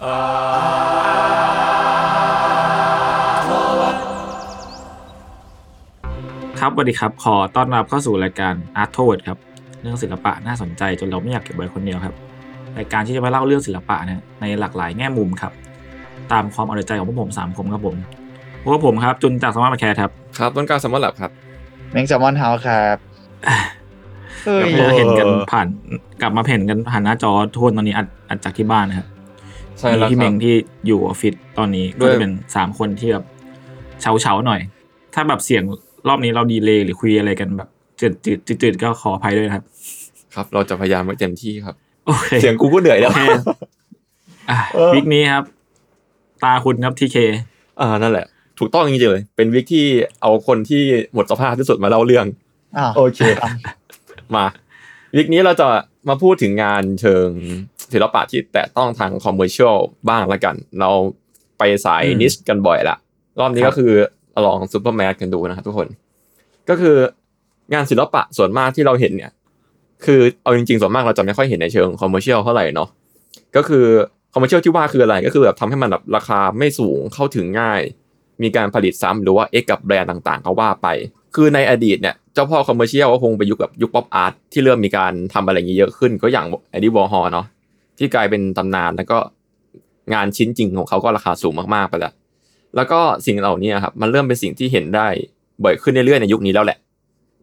ครับสวัสดีครับ ขอต้อนรับเข้าสู่รายการ Art t o w a r d ครับ เรื่องศิลปะน่าสนใจจนเราไม่อยากเก็บไว้คนเดียวครับ รายการที่จะมาเล่าเรื่องศิลปะเนี่ยในหลากหลายแง่มุมครับ ตามความเอาใจของพวกผมสามคนครับผมพวกผมครับ จุนจากสมาร์ทแคร์ครับครับต้นกล้าซัมเมอร์แลบครับแมงแซลมอนเฮาส์ครับเฮ้ยเราเห็นกันผ่านกลับมาเห็นกันผ่านหน้าจอทุกคนตอนนี้อัดอัดจากที่บ้านนะครับ ใช่มีแล้วพี่คเมรับงที่อยู่ออฟฟิศตอนนี้ด้ก็วย จะเป็นสามคนที่แบบเฉาเฉาๆหน่อย ถ้าแบบเสียงรอบนี้เราดีเลย์หรือคุยอะไรกันแบบจืดจืดจืดจืดก็ขออภัยด้วยนะครับ ครับ เราจะพยายามไว้เต็มที่ครับ โอเคเสียงกูก็เหนื่อยแล้วโอเคอะวิกนี้ครับ ตาคุณครับทีเค อ่านั่นแหละ ถูกต้องจริงๆเลย เป็น week ที่เอาคนที่หมดสภาพที่สุดมาเล่าเรื่องอ้าวโอเคมา week นี้เราจะมาพูดถึงงานเชิง ศิลปะที่แตะต้องทาง commercial บ้างละกัน เราไปสายอืม niche กันบ่อยละรอบนี้ครัก็บคือลอง super mass กันดูนะครับทุกคน ก็คืองานศิลปะส่วนมากที่เราเห็นเนี่ย คือเอาจริงๆส่วนมากเราจะไม่ค่อยเห็นในเชิง commercial เท่าไหร่เนาะก็คือ commercial ที่ว่าคืออะไรก็คือแบบทำให้มันแบบราคาไม่สูงเข้าถึงง่าย มีการผลิตซ้ำหรือว่า X กับแบรนด์ต่างๆก็ว่าไป คือในอดีตเนี่ยเจ้าพ่อ commercial ก็คงไปยุคแบบยุค pop art ที่เริ่มมีการทำอะไรอย่างนี้เยอะขึ้นก็อย่างแอนดี้วอร์ฮอลเนาะ ที่กลายเป็นตำนานแล้วก็งานชิ้นจริงของเขาก็ราคาสูงมากๆไปแล้วแล้วก็สิ่งเหล่านี้ครับมันเริ่มเป็นสิ่งที่เห็นได้บ่อยขึ้นเรื่อยๆในยุคนี้แล้วแหละ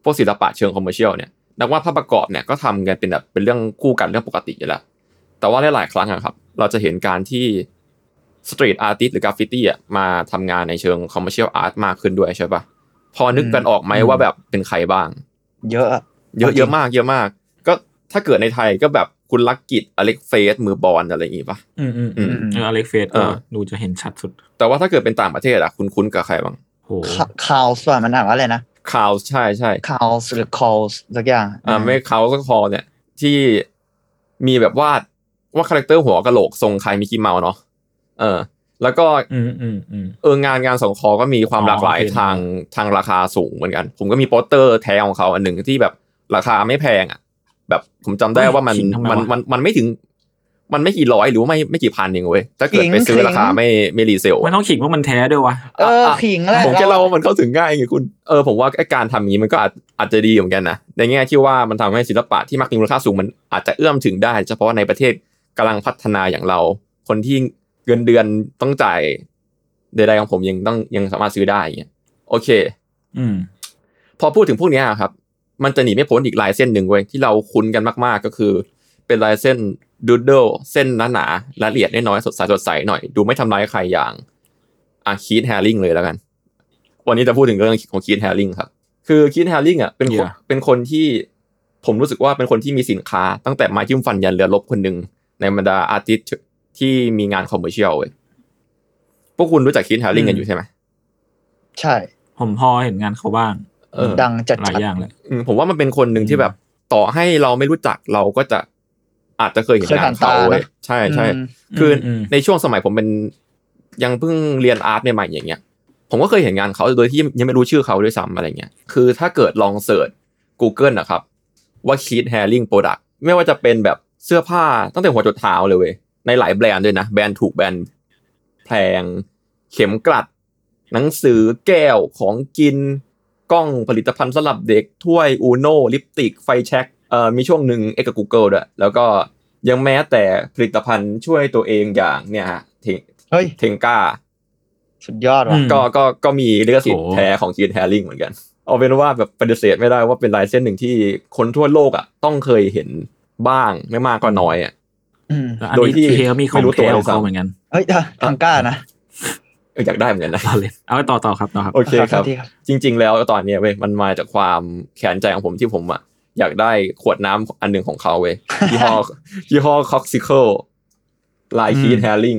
พวกศิลปะเชิง commercial เนี่ยนักวาดภาพประกอบเนี่ยก็ทำกันเป็นแบบเป็นเรื่องคู่กันเรื่องปกติอยู่แล้ว แต่ว่าหลายๆครั้งอะครับ เราจะเห็นการที่ street artist หรือกราฟฟิตี้อะมาทำงานในเชิง commercial art มากขึ้นด้วยใช่ปะพอนึกกันออกไหมว่าแบบเป็นใครบ้าง เยอะอะเยอะจริงเยอะมาก เยอะมาก ก็ถ้าเกิดในไทยก็แบบ คุณรักกิจ Alex Face มือบอญอะไรอย่างงี้ปะอืมอืมอืมอืมเออ Alex Face เอก็อดูจะเห็นชัดสุด แต่ว่าถ้าเกิดเป็นต่างประเทศอะคุณคุ้นกับใครบ้างโหคาวส์ว่ามันอ่านว่าอะไรนะคาวใช่ใช่คาวส์หรือคอลส์สักอย่างอ่าไม่เขาก็คอเนี่ย ที่มีแบบวาดว่าคาแรคเตอร์หัวกะโหลกทรงคล้ายมิกกี้เมาส์เนาะเออ แล้วก็อืมอืมอืมเอองานงานสองคอก็มีความอ๋อหลากหลายโอเคทางทางราคาสูงเหมือนกัน ผมก็มีโปสเตอร์แท้ของเขาอันหนึ่งที่แบบราคาไม่แพงอะ แบบผมจำได้ว่ามันขิงทำไมมันวะมันมันไม่ถึง มันไม่กี่ร้อยหรือว่าไม่ไม่กี่พันเองเว้ยถ้าเกิดไปซื้อราคาไม่ไม่รีเซลไม่ต้องขิงว่ามันแท้ด้วยวะเออขิงแล้วผมแค่เล่าว่ามันเข้าถึงง่ายไงคุณเออผมว่าไอ้การทำอย่างนี้มันก็อาจอาจจะดีเหมือนกันนะในแง่ที่ว่ามันทำให้ศิลปะที่มักมีมูลค่าสูงมันอาจจะเอื้อมถึงได้ เฉพาะในประเทศกำลังพัฒนาอย่างเรา คนที่เงินเดือนต้องจ่ายใดๆของผมยังต้องยังสามารถซื้อได้อย่างเงี้ยโอเค อืม พอพูดถึงพวกเนี้ยครับ มันจะหนีไม่พ้นอีกลายเส้นหนึ่งเว้ยที่เราคุ้นกันมากๆก็คือ เป็นลายเส้น doodle เส้นหนาๆละเอียดน้อยๆสดใสสดใสหน่อย ดูไม่ทำร้ายใครอย่างอาคีทแฮร์ริงเลยแล้วกัน วันนี้จะพูดถึงเรื่องของคีทแฮร์ริงครับ คือคีทแฮร์ริงอะเป็นคน Yeah. เป็นคนที่ผมรู้สึกว่าเป็นคนที่มีสินค้าตั้งแต่ไม้จิ้มฟันยันเรือรบคนหนึ่งในบรรดา artist ที่มีงาน commercial เว้ยพวกคุณรู้จักคีทแฮร์ริงกันอยู่ใช่ไหมใช่ ผมพอเห็นงานเขาบ้างเออ ดังจัดหลายอย่างเลยอืมผมว่ามันเป็นคนหนึ่งที่แบบต่อให้เราไม่รู้จักเราก็จะอาจจะเคยเห็นงานเขาเว้ยใช่ใช่อืมคืออมในช่วงสมัยผมเป็นยังเพิ่งเรียนอาร์ตใหม่ๆอย่างเงี้ย ผมก็เคยเห็นงานเขาโดยที่ยังไม่รู้ชื่อเขาด้วยซ้ำอะไรเงี้ย คือถ้าเกิดลองเสิร์ช Google นะครับ ว่า Keith Haring Product ไม่ว่าจะเป็นแบบเสื้อผ้าตั้งแต่หัวจดเท้าเลยเว้ยในหลายแบรนด์ด้วยนะ แบรนด์ถูกแบรนด์แพง เข็มกลัด หนังสือแก้วของกิน กล้องผลิตภัณฑ์สำหรับเด็กถ้วยอูโนลิปติกไฟแช็กเอ่อมีช่วงหนึ่งเอกกับ Google ด้วยแล้วก็ยังแม้แต่ผลิตภัณฑ์ช่วยตัวเองอย่างเนี่ยฮะเทงเฮ้ยเทงก้าสุดยอดว่ะอืมก็ก็ก็มีลิขสิทธิ์โอ้แท้ของจีนแฮริงเหมือนกัน เอาเป็นว่าแบบปฏิเสธไม่ได้ว่าเป็นลายเส้นหนึ่งที่คนทั่วโลกอะต้องเคยเห็นบ้างไม่มากก็น้อยอะอืมแล้วอันโดยนี้ที่ทีเขามีของไม่รู้ตัวแท้เลขอยงเขาซ้ำเหมือนกันเฮ้ยอะทางกล้านะเอออยากได้เหมือนกันนะต่อเลยเอาไปต่อต่อครับต่อครับโอเคครับขอโทษทีครับ จริง ๆ แล้วตอนเนี้ยเว้ยมันมาจากความแขนใจของผมที่ผมอะอยากได้ขวดน้ำอันหนึ่งของเขาเว้ยยี่ห้อยี่ห้อคอกซิเคิลลายคีนแฮริง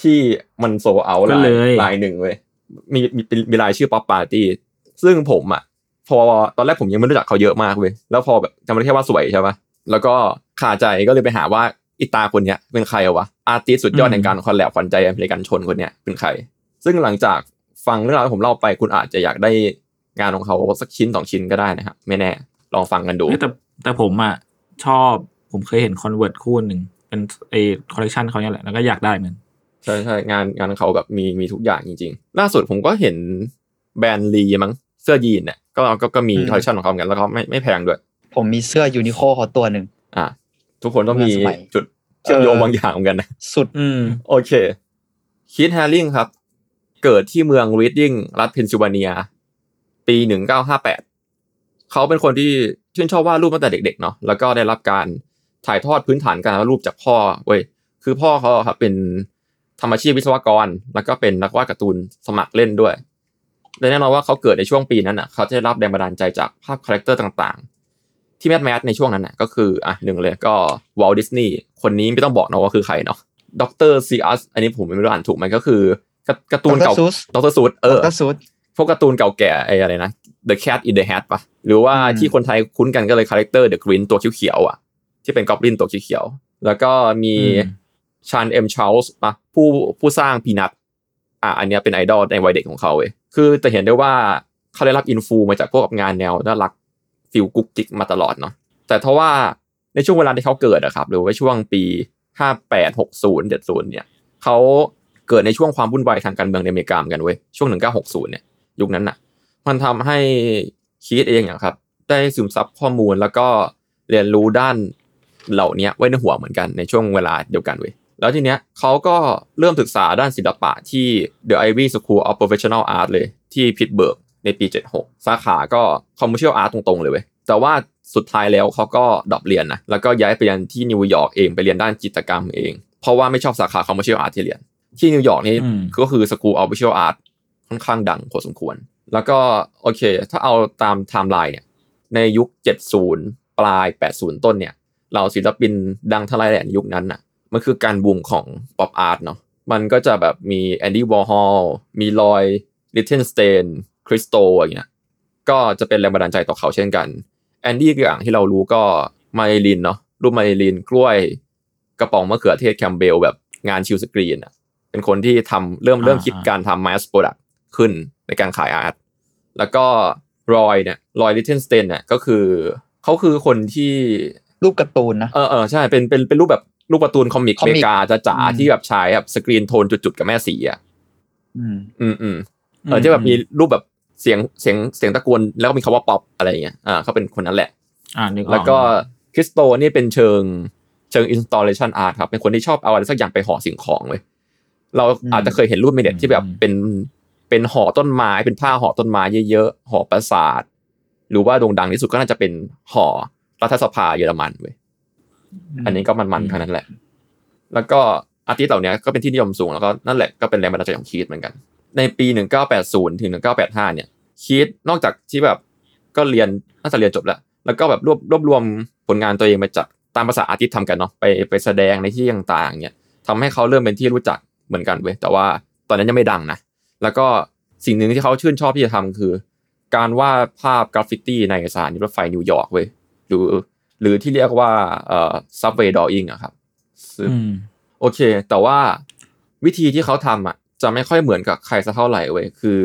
ที่มันโซเอาก็ลายเลยลายหนึ่งเว้ยมีมีมีมีลายชื่อป๊อปปาร์ตี้ซึ่งผมอะพอตอนแรกผมยังไม่รู้จักเขาเยอะมากเว้ยแล้วพอแบบจำได้แค่ว่าสวยใช่ปะแล้วก็คาใจก็เลยไปหาว่า อิตาคนเนี้ยเป็นใครวะ artist สุดยอดอืมในการ collab ขวัญใจอเมริกันชนคนเนี้ยเป็นใคร ซึ่งหลังจากฟังเรื่องราวที่ผมเล่าไปคุณอาจจะอยากได้งานของเขาสักชิ้นสองชิ้นก็ได้นะครับไม่แน่ลองฟังกันดูเอ้ยแต่แต่ผมอะชอบผมเคยเห็น Converse คู่หนึ่งเป็นไอคอลเลคชันเขาเนี่ยแหละแล้วก็อยากได้เหมือนใช่ใช่งานงานเขาแบบมีมีทุกอย่างจริง ๆ ล่าสุดผมก็เห็นแบรนด์ลีมั้งเสื้อยีนเนี่ยก็ก็ก็มีอืมคอลเลคชันของเขาเหมือนกันแล้วก็ไม่ไม่แพงด้วย ผมมีเสื้อยูนิโคล่เขาตัวหนึ่งอะ ทุกคนต้องมีเมื่อสมัยจุดเชื่อมโยงเออบางอย่างเหมือนกันนะสุดอืมโอเคคีธแฮริงครับ เกิดที่เมืองรีดดิ้งรัฐเพนซิลเวเนีย ปีหนึ่งเก้าห้าแปดเขาเป็นคนที่ชื่นชอบวาดรูปตั้งแต่เด็กๆเนาะแล้วก็ได้รับการถ่ายทอดพื้นฐานการวาดรูปจากพ่อเว้ยคือพ่อเขาครับเป็นทำอาชีพวิศวกร แล้วก็เป็นนักวาดการ์ตูนสมัครเล่นด้วยและแน่นอนว่าเขาเกิดในช่วงปีนั้นอะเขาจะได้รับแรงบันดาลใจจากภาพ character ต่างๆ ที่ mass mass ในช่วงนั้นน่ะก็คืออะหนึ่งเลยก็วอลดิสนีย์คนนี้ไม่ต้องบอกนะว่าคือใครเนาะด็อกเตอร์ซีอัสอันนี้ผมไม่รู้อ่านถูกไหมก็คือการ์การ์ตูนเก่า Dr. Seuss ด็อกเตอร์ซูสเออก็สุดพวกการ์ตูนเก่าแก่ไอ้อะไรนะ The Cat in the Hat ปะหรือว่าอืมที่คนไทยคุ้นกันก็เลยคาแรคเตอร์ The Green ตัวเขียวๆอะ ที่เป็นกอบลินตัวเขียวๆแล้วก็มีอืมชาร์ลส์เอ็มชูลซ์ปะผู้ผู้สร้าง Peanuts อะอันเนี้ยเป็นไอดอลในวัยเด็กของเขาเว้ยคือจะเห็นได้ว่าเขาได้รับ influ มาจากพวกงานแนวน่ารัก feel กุ๊กกิ๊กมาตลอดเนาะแต่ทว่าในช่วงเวลาที่เขาเกิดอะครับ หรือว่าช่วงปีห้าแปดหกศูนย์เจ็ดศูนย์เนี่ยเขาเกิดในช่วงความวุ่นวายทางการเมืองในอเมริกาเหมือนกันเว้ยช่วงหนึ่งเก้าหกศูนย์เนี่ยยุคนั้นน่ะมันทำให้คีธเองอะครับ ได้ซึมซับข้อมูลแล้วก็เรียนรู้ด้านเหล่านี้ไว้ในหัวเหมือนกันในช่วงเวลาเดียวกันเว้ยแล้วทีเนี้ยเขาก็เริ่มศึกษาด้านศิลปะที่ The Ivy School of Professional Art เลยที่พิตเบิร์ก ในปี 76 สาขาก็ Commercial Art ตรงๆ เลยเว้ยแต่ว่าสุดท้ายแล้วเขาก็ drop เรียนนะแล้วก็ย้ายไปเรียนที่นิวยอร์กเองไปเรียนด้านจิตรกรรมเอง เพราะว่าไม่ชอบสาขา Commercial Art ที่เรียน ที่นิวยอร์กนี่อืมก็คือ School of Visual Art ค่อนข้างดังพอสมควร แล้วก็โอเค ถ้าเอาตามไทม์ไลน์เนี่ยในยุค 70 ปลาย 80 ต้นเนี่ยเราศิลปินดังทั้งหลายแหล่ในยุคนั้นน่ะมันคือการบูมของ pop art เนาะมันก็จะแบบมีแอนดี้วอร์ฮอลมีรอยลิกเตนสไตน์ คริสโตอย่างเงี้ยก็จะเป็นแรงบันดาลใจต่อเขาเช่นกันแอนดี้คืออย่างที่เรารู้ก็มาริลินเนาะรูปมาริลินกล้วยกระป๋องมะเขือเทศแคมป์เบลล์แบบงาน silkscreen อะเป็นคนที่ทำเริ่มเริ่มคิดการทำ mass product ขึ้นในการขาย art แล้วก็รอยเนี่ย Roy Lichtenstein เนี่ยก็คือเขาคือคนที่รูปการ์ตูนนะเออเออใช่เป็นเป็นเป็นรูปแบบรูปการ์ตูน comic comic อเมริกาจ๋าอืมที่แบบใช้แบบ screentone จุดๆกับแม่สีอะอืมอืมอืมเออที่แบบมีรูปแบบ เสียงเสียงเสียงตะโกนแล้วก็มีคำว่าป๊อปอะไรอย่างเงี้ยอ่าเขาเป็นคนนั้นแหละ อ่านึกออกแล้วก็คริสโตนี่เป็นเชิงเชิง installation art ครับ เป็นคนที่ชอบเอาอะไรสักอย่างไปห่อสิ่งของเลยเราอืมอาจจะเคยเห็นรูปในเน็ตที่แบบเป็นเป็นห่อต้นไม้เป็นผ้าห่อต้นไม้เยอะๆห่อปราสาทหรือว่าโด่งดังที่สุดก็น่าจะเป็นห่อรัฐสภาเยอรมันเว้ยอันนี้ก็มันๆเท่านั้นแหละ แล้วก็อาร์ติสต์เหล่านี้ก็เป็นที่นิยมสูงแล้วก็นั่นแหละก็เป็นแรงบันดาลใจของคีตเหมือนกัน ในปี 1980 ถึง 1985 เนี่ยคีตนอกจากที่แบบก็เรียนน่าจะเรียนจบแล้ว แล้วก็แบบรวบรวบรวมผลงานตัวเองมาจัดตามภาษา artist ทำกันเนาะไปไปแสดงในที่ต่างๆเนี่ยทำให้เขาเริ่มเป็นที่รู้จักเหมือนกันเว้ยแต่ว่าตอนนั้นยังไม่ดังนะแล้วก็สิ่งหนึ่งที่เขาชื่นชอบที่จะทำคือ การวาดภาพกราฟฟิตี้ในสถานีรถไฟนิวยอร์กเว้ยหรือหรือที่เรียกว่าเอ่อ subway drawing อะครับซึ่งอืมโอเค แต่ว่าวิธีที่เขาทำอะ จะไม่ค่อยเหมือนกับใครสักเท่าไหร่เว้ยคือ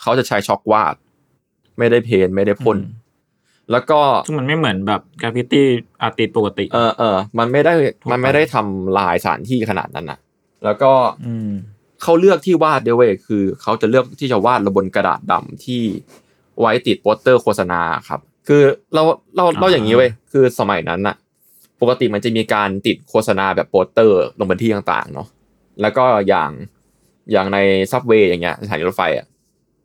เขาจะใช้ชอล์กวาด ไม่ได้ paint ไม่ได้พ่นอืมแล้วก็ซึ่งมันไม่เหมือนแบบกราฟฟิตี้ artist ปกติ เออเออมันไม่ได้ทั่วไปมันไม่ได้ทำลายสถานที่ขนาดนั้นนะแล้วก็อืมเขาเลือกที่วาดด้วยเว้ยคือเขาจะเลือกที่จะวาดลงบนกระดาษดำที่ไว้ติดโปสเตอร์โฆษณาครับ คือเราเราเราอย่างนี้เว้ยคือสมัยนั้นอะปกติมันจะมีการติดโฆษณาแบบโปสเตอร์ลงบนที่ต่างๆเนาะแล้วก็อย่าง อย่างใน subway อย่างเงี้ยสถานีรถไฟอะ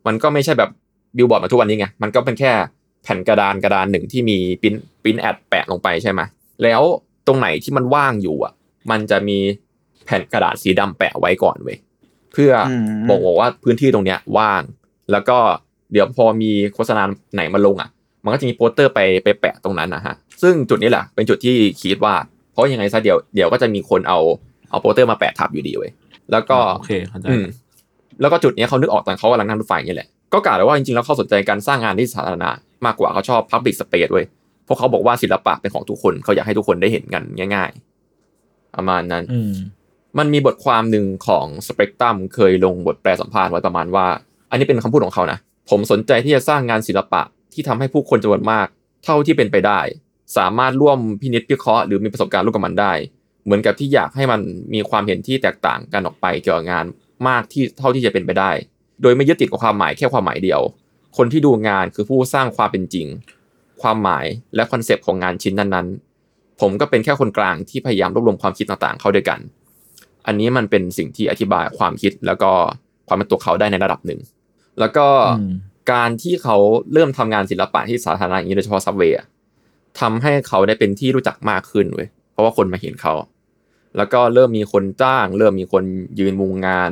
มันก็ไม่ใช่แบบบิลบอร์ดมาทุกวันนี้ไงมันก็เป็นแค่แผ่นกระดานกระดานหนึ่งที่มี print print ad แปะลงไปใช่ไหมแล้วตรงไหนที่มันว่างอยู่อะ มันจะมีแผ่นกระดาษสีดำแปะไว้ก่อนเว้ยเพื่ออมบอกบอกว่าพื้นที่ตรงเนี้ยว่าง แล้วก็เดี๋ยวพอมีโฆษณาไหนมาลงอะ มันก็จะมีโปสเตอร์ไปไปแปะตรงนั้นนะฮะซึ่งจุดนี้แหละเป็นจุดที่คิดว่า เพราะยังไงซะเดี๋ยวเดี๋ยวก็จะมีคนเอาเอาโปสเตอร์มาแปะทับอยู่ดีเว้ย แล้วก็โอเคเข้าใจอืมแล้วก็จุดเนี้ยเขานึกออกตอนเขากำลังนั่งรถไฟนี่แหละ ก็กล่าวเลยว่าจริงๆแล้วเขาสนใจการสร้างงานที่สาธารณะมากกว่าเขาชอบ Public Space เว้ยเพราะเขาบอกว่าศิลปะเป็นของทุกคนเขาอยากให้ทุกคนได้เห็นกันง่าย ๆ ประมาณนั้นอืมมันมีบทความหนึ่งของสเปกตรัมเคยลงบทแปลสัมภาษณ์ไว้ประมาณว่า อันนี้เป็นคำพูดของเขานะ ผมสนใจที่จะสร้างงานศิลปะที่ทำให้ผู้คนจำนวนมาก เท่าที่เป็นไปได้ สามารถร่วมพินิจพิเคราะห์หรือมีประสบการณ์ร่วมกับมันได้ เหมือนกับที่อยากให้มันมีความเห็นที่แตกต่างกันออกไปเกี่ยวกับงานมากที่เท่าที่จะเป็นไปได้ โดยไม่ยึดติดกับความหมายแค่ความหมายเดียว คนที่ดูงานคือผู้สร้างความเป็นจริง ความหมายและคอนเซปต์ของงานชิ้นนั้นๆ ผมก็เป็นแค่คนกลางที่พยายามรวบรวมความคิดต่างๆ เข้าด้วยกัน อันนี้มันเป็นสิ่งที่อธิบายความคิดแล้วก็ความเป็นตัวเขาได้ในระดับหนึ่ง แล้วก็การที่เขาเริ่มทำงานศิลปะที่สาธารณะอย่างนี้โดยเฉพาะซับเวย์ทำให้เขาได้เป็นที่รู้จักมากขึ้นเว้ยเพราะว่าคนมาเห็นเขา แล้วก็เริ่มมีคนจ้าง เริ่มมีคนยืนมุงงาน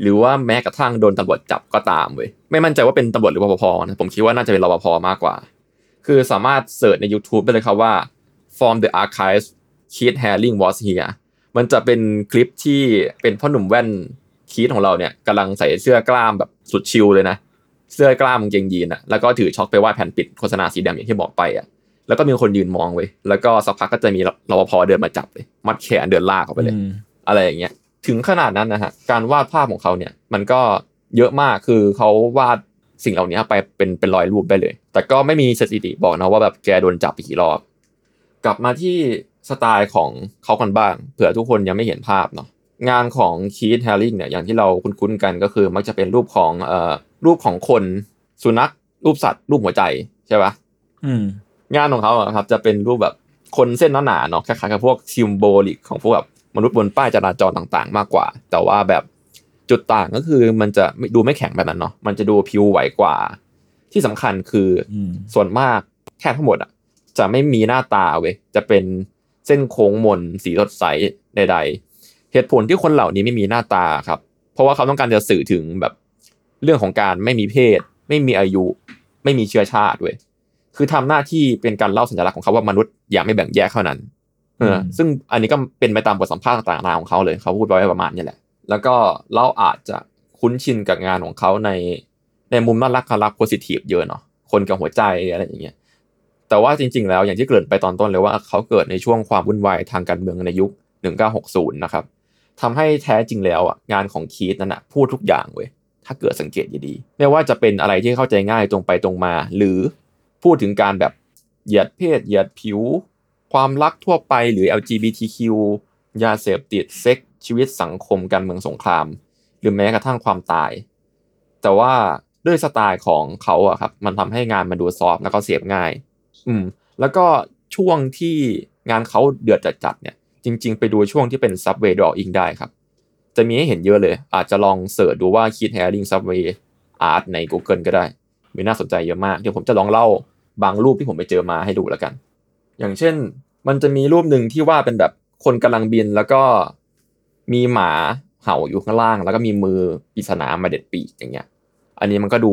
หรือว่าแม้กระทั่งโดนตำรวจจับก็ตามเว้ยไม่มั่นใจว่าเป็นตำรวจหรือรปภนะผมคิดว่าน่าจะเป็นรปภมากกว่า คือสามารถเสิร์ชใน YouTube ได้เลยครับว่า from the archives Keith Haring was here มันจะเป็นคลิปที่เป็นพ่อหนุ่มแว่นคีทของเราเนี่ยกำลังใส่เสื้อกล้ามแบบสุดชิลเลยนะ เสื้อกล้ามกางเกงยีนอะแล้วก็ถือช็อคไปว่าแผ่นปิดโฆษณาสีดำอย่างที่บอกไปอะ แล้วก็มีคนยืนมองเว้ยแล้วก็สักพักก็จะมีรปภเดินมาจับเลย มัดแขนเดินลากเขาไปเลยอืมอะไรอย่างเงี้ยถึงขนาดนั้นนะฮะการวาดภาพของเขาเนี่ย มันก็เยอะมากคือเขาวาดสิ่งเหล่านี้ไปเป็นเป็นร้อยรูปได้เลย แต่ก็ไม่มีสถิติบอกนะว่าแบบแกโดนจับไปกี่รอบ กลับมาที่สไตล์ของเขากันบ้างเผื่อทุกคนยังไม่เห็นภาพเนาะงานของคีธแฮร์ริงเนี่ยอย่างที่เราคุ้นๆกันก็คือ มักจะเป็นรูปของเอ่อรูปของคนสุนัขรูปสัตว์ รูปหัวใจใช่ปะอืม งานของเขาอะครับ จะเป็นรูปแบบคนเส้นหนาๆเนาะคล้ายๆกับพวกซิมโบลิกของพวกแบบมนุษย์บนป้ายจราจรต่างๆ มากกว่า แต่ว่าแบบจุดต่างก็คือมันจะไม่ดูไม่แข็งแบบนั้นเนาะมันจะดูพิวไหวกว่า ที่สำคัญคืออืมส่วนมากแทบทั้งหมดอะ จะไม่มีหน้าตาเว้ยจะเป็นเส้นโค้งมนสีสดใสใด ๆ เหตุผลที่คนเหล่านี้ไม่มีหน้าตาครับ เพราะว่าเขาต้องการจะสื่อถึงแบบเรื่องของการไม่มีเพศ ไม่มีอายุ ไม่มีเชื้อชาติเว้ย คือทำหน้าที่เป็นการเล่าสัญลักษณ์ของเขาว่ามนุษย์อย่าไม่แบ่งแยกเท่านั้นเอออืมซึ่งอันนี้ก็เป็นไปตามบทสัมภาษณ์ต่างๆนานาของเขาเลยเขาพูดไว้ประมาณนี้แหละ แล้วก็เราอาจจะคุ้นชินกับงานของเขาในในมุมน่ารักคารักโพสิทีฟเยอะเนาะคนกับหัวใจอะไรอย่างเงี้ยแต่ว่าจริง ๆ แล้วอย่างที่เกริ่นไปตอนต้นเลยว่าเขาเกิดในช่วงความวุ่นวายทางการเมืองในยุค 1960 นะครับทำให้แท้จริงแล้วอะงานของคีตนั่นอะพูดทุกอย่างเว้ยถ้าเกิดสังเกตดีๆไม่ว่าจะเป็นอะไรที่เข้าใจง่ายตรงไปตรงมา หรือ พูดถึงการแบบเหยียดเพศเหยียดผิว ความรักทั่วไปหรือ LGBTQ ยาเสพติดเซ็กชีวิตสังคมการเมืองสงคราม หรือแม้กระทั่งความตาย แต่ว่าด้วยสไตล์ของเขาอะครับ มันทำให้งานมันดูซอฟต์แล้วก็เสพง่าย อืม แล้วก็ช่วงที่งานเขาเดือดจัดๆเนี่ย จริง ๆ ไปดูช่วงที่เป็น Subway Drawing ได้ครับ จะมีให้เห็นเยอะเลย อาจจะลองเสิร์ชดูว่า Kid Haring Subway Art ใน Google ก็ได้ มีน่าสนใจเยอะมาก เดี๋ยวผมจะลองเล่า บางรูปที่ผมไปเจอมาให้ดูแล้วกัน อย่างเช่น มันจะมีรูปหนึ่งที่ว่าเป็นแบบคนกำลังบินแล้วก็มีหมาเห่าอยู่ข้างล่าง แล้วก็มีมือปริศนามาเด็ดปีกอย่างเงี้ย อันนี้มันก็ดู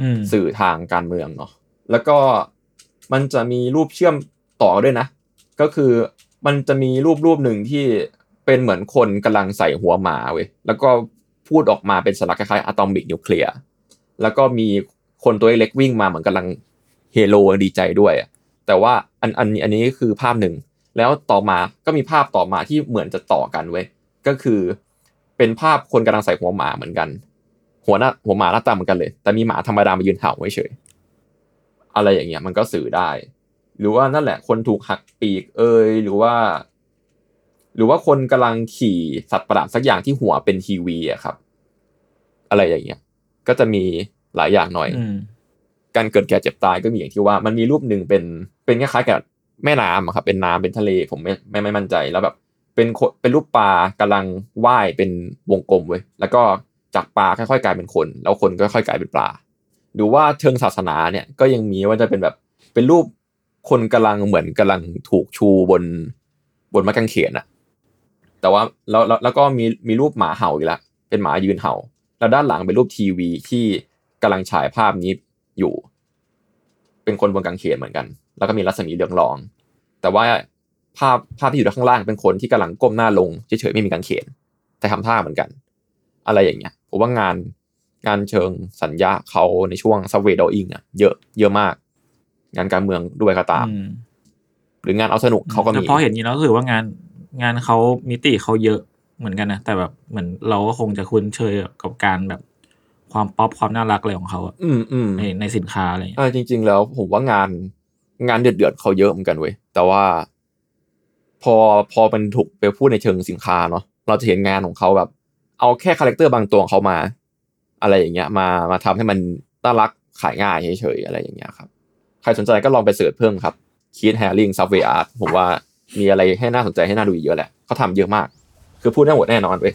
อืมสื่อทางการเมืองเนาะแล้วก็มันจะมีรูปเชื่อมต่อด้วยนะ ก็คือมันจะมีรูปรูปหนึ่งที่เป็นเหมือนคนกำลังใส่หัวหมาเว้ยแล้วก็พูดออกมาเป็นสลักคล้ายๆอะตอมิกนิวเคลียร์แล้วก็มีคนตัวเล็กวิ่งมาเหมือนกำลัง เฮโลดีใจด้วยอะแต่ว่าอันอันนี้อันนี้คือภาพหนึ่ง แล้วต่อมาก็มีภาพต่อมาที่เหมือนจะต่อกันเว้ยก็คือเป็นภาพคนกำลังใส่หัวหมาเหมือนกัน หัวหน้าหัวหมาหน้าตาเหมือนกันเลย แต่มีหมาธรรมดามายืนเห่าไว้เฉยอะไรอย่างเงี้ยมันก็สื่อได้ หรือว่านั่นแหละ คนถูกหักปีกเอยหรือว่า หรือว่าคนกำลังขี่สัตว์ประหลาดสักอย่างที่หัวเป็นทีวีอะครับ อะไรอย่างเงี้ยก็จะมีหลายอย่างหน่อยอื การเกิดแก่เจ็บตายก็มีอย่างที่ว่ามันมีรูปหนึ่งเป็นเป็นคล้ายๆกับแม่น้ำอะครับเป็นน้ำเป็นทะเลผมไม่ไม่ไม่มั่นใจแล้วแบบเป็นเป็นรูปปลากำลังว่ายเป็นวงกลมเว้ยแล้วก็จากปลาค่อยๆกลายเป็นคน แล้วคนก็ค่อยๆกลายเป็นปลาหรือว่าเชิงศาสนาเนี่ยก็ยังมีว่าจะเป็นแบบเป็นรูปคนกำลังเหมือนกำลังถูกชูบนบนไม้กางเขนอะแต่ว่าแล้วแล้วแล้วก็มีมีรูปหมาเห่าอีกละเป็นหมายืนเห่า แล้วด้านหลังเป็นรูปทีวีที่กำลังฉายภาพนี้อยู่ เป็นคนบนกางเขนเหมือนกัน แล้วก็มีรัศมีเรืองรอง แต่ว่าภาพภาพที่อยู่ข้างล่างเป็นคนที่กำลังก้มหน้าลงเฉยๆไม่มีกางเขน แต่ทำท่าเหมือนกัน อะไรอย่างเงี้ยผมว่างานงานเชิงสัญญาเขาในช่วงซับเวดอิงอะเยอะเยอะมาก งานการเมืองด้วยก็ตามอืมหรืองานเอาสนุกเขาก็แต่มีพอเห็นอย่างนี้แล้วรู้สึกว่างานงานเขามิติเขาเยอะเหมือนกันนะแต่แบบเหมือนเราก็คงจะคุ้นเคยกับการแบบ ความป๊อปความน่ารักอะไรของเขาอะอืมอืมในในสินค้าอะไรอย่างเงี้ยอ่าจริง ๆ แล้วผมว่างานงานเดือดเดือดๆเขาเยอะเหมือนกันเว้ยแต่ว่า พอพอมันถูกไปพูดในเชิงสินค้าเนาะเราจะเห็นงานของเขาแบบ เอาแค่ character บางตัวของเขามา อะไรอย่างเงี้ย มามาทำให้มันน่ารักขายง่ายเฉยๆอะไรอย่างเงี้ยครับใครสนใจก็ลองไป search เพิ่มครับ Keith Haring subway art ผมว่ามีอะไรให้น่าสนใจให้น่าดูอีกเยอะแหละเขาทำเยอะมาก คือพูดได้หมดแน่นอนเว้ย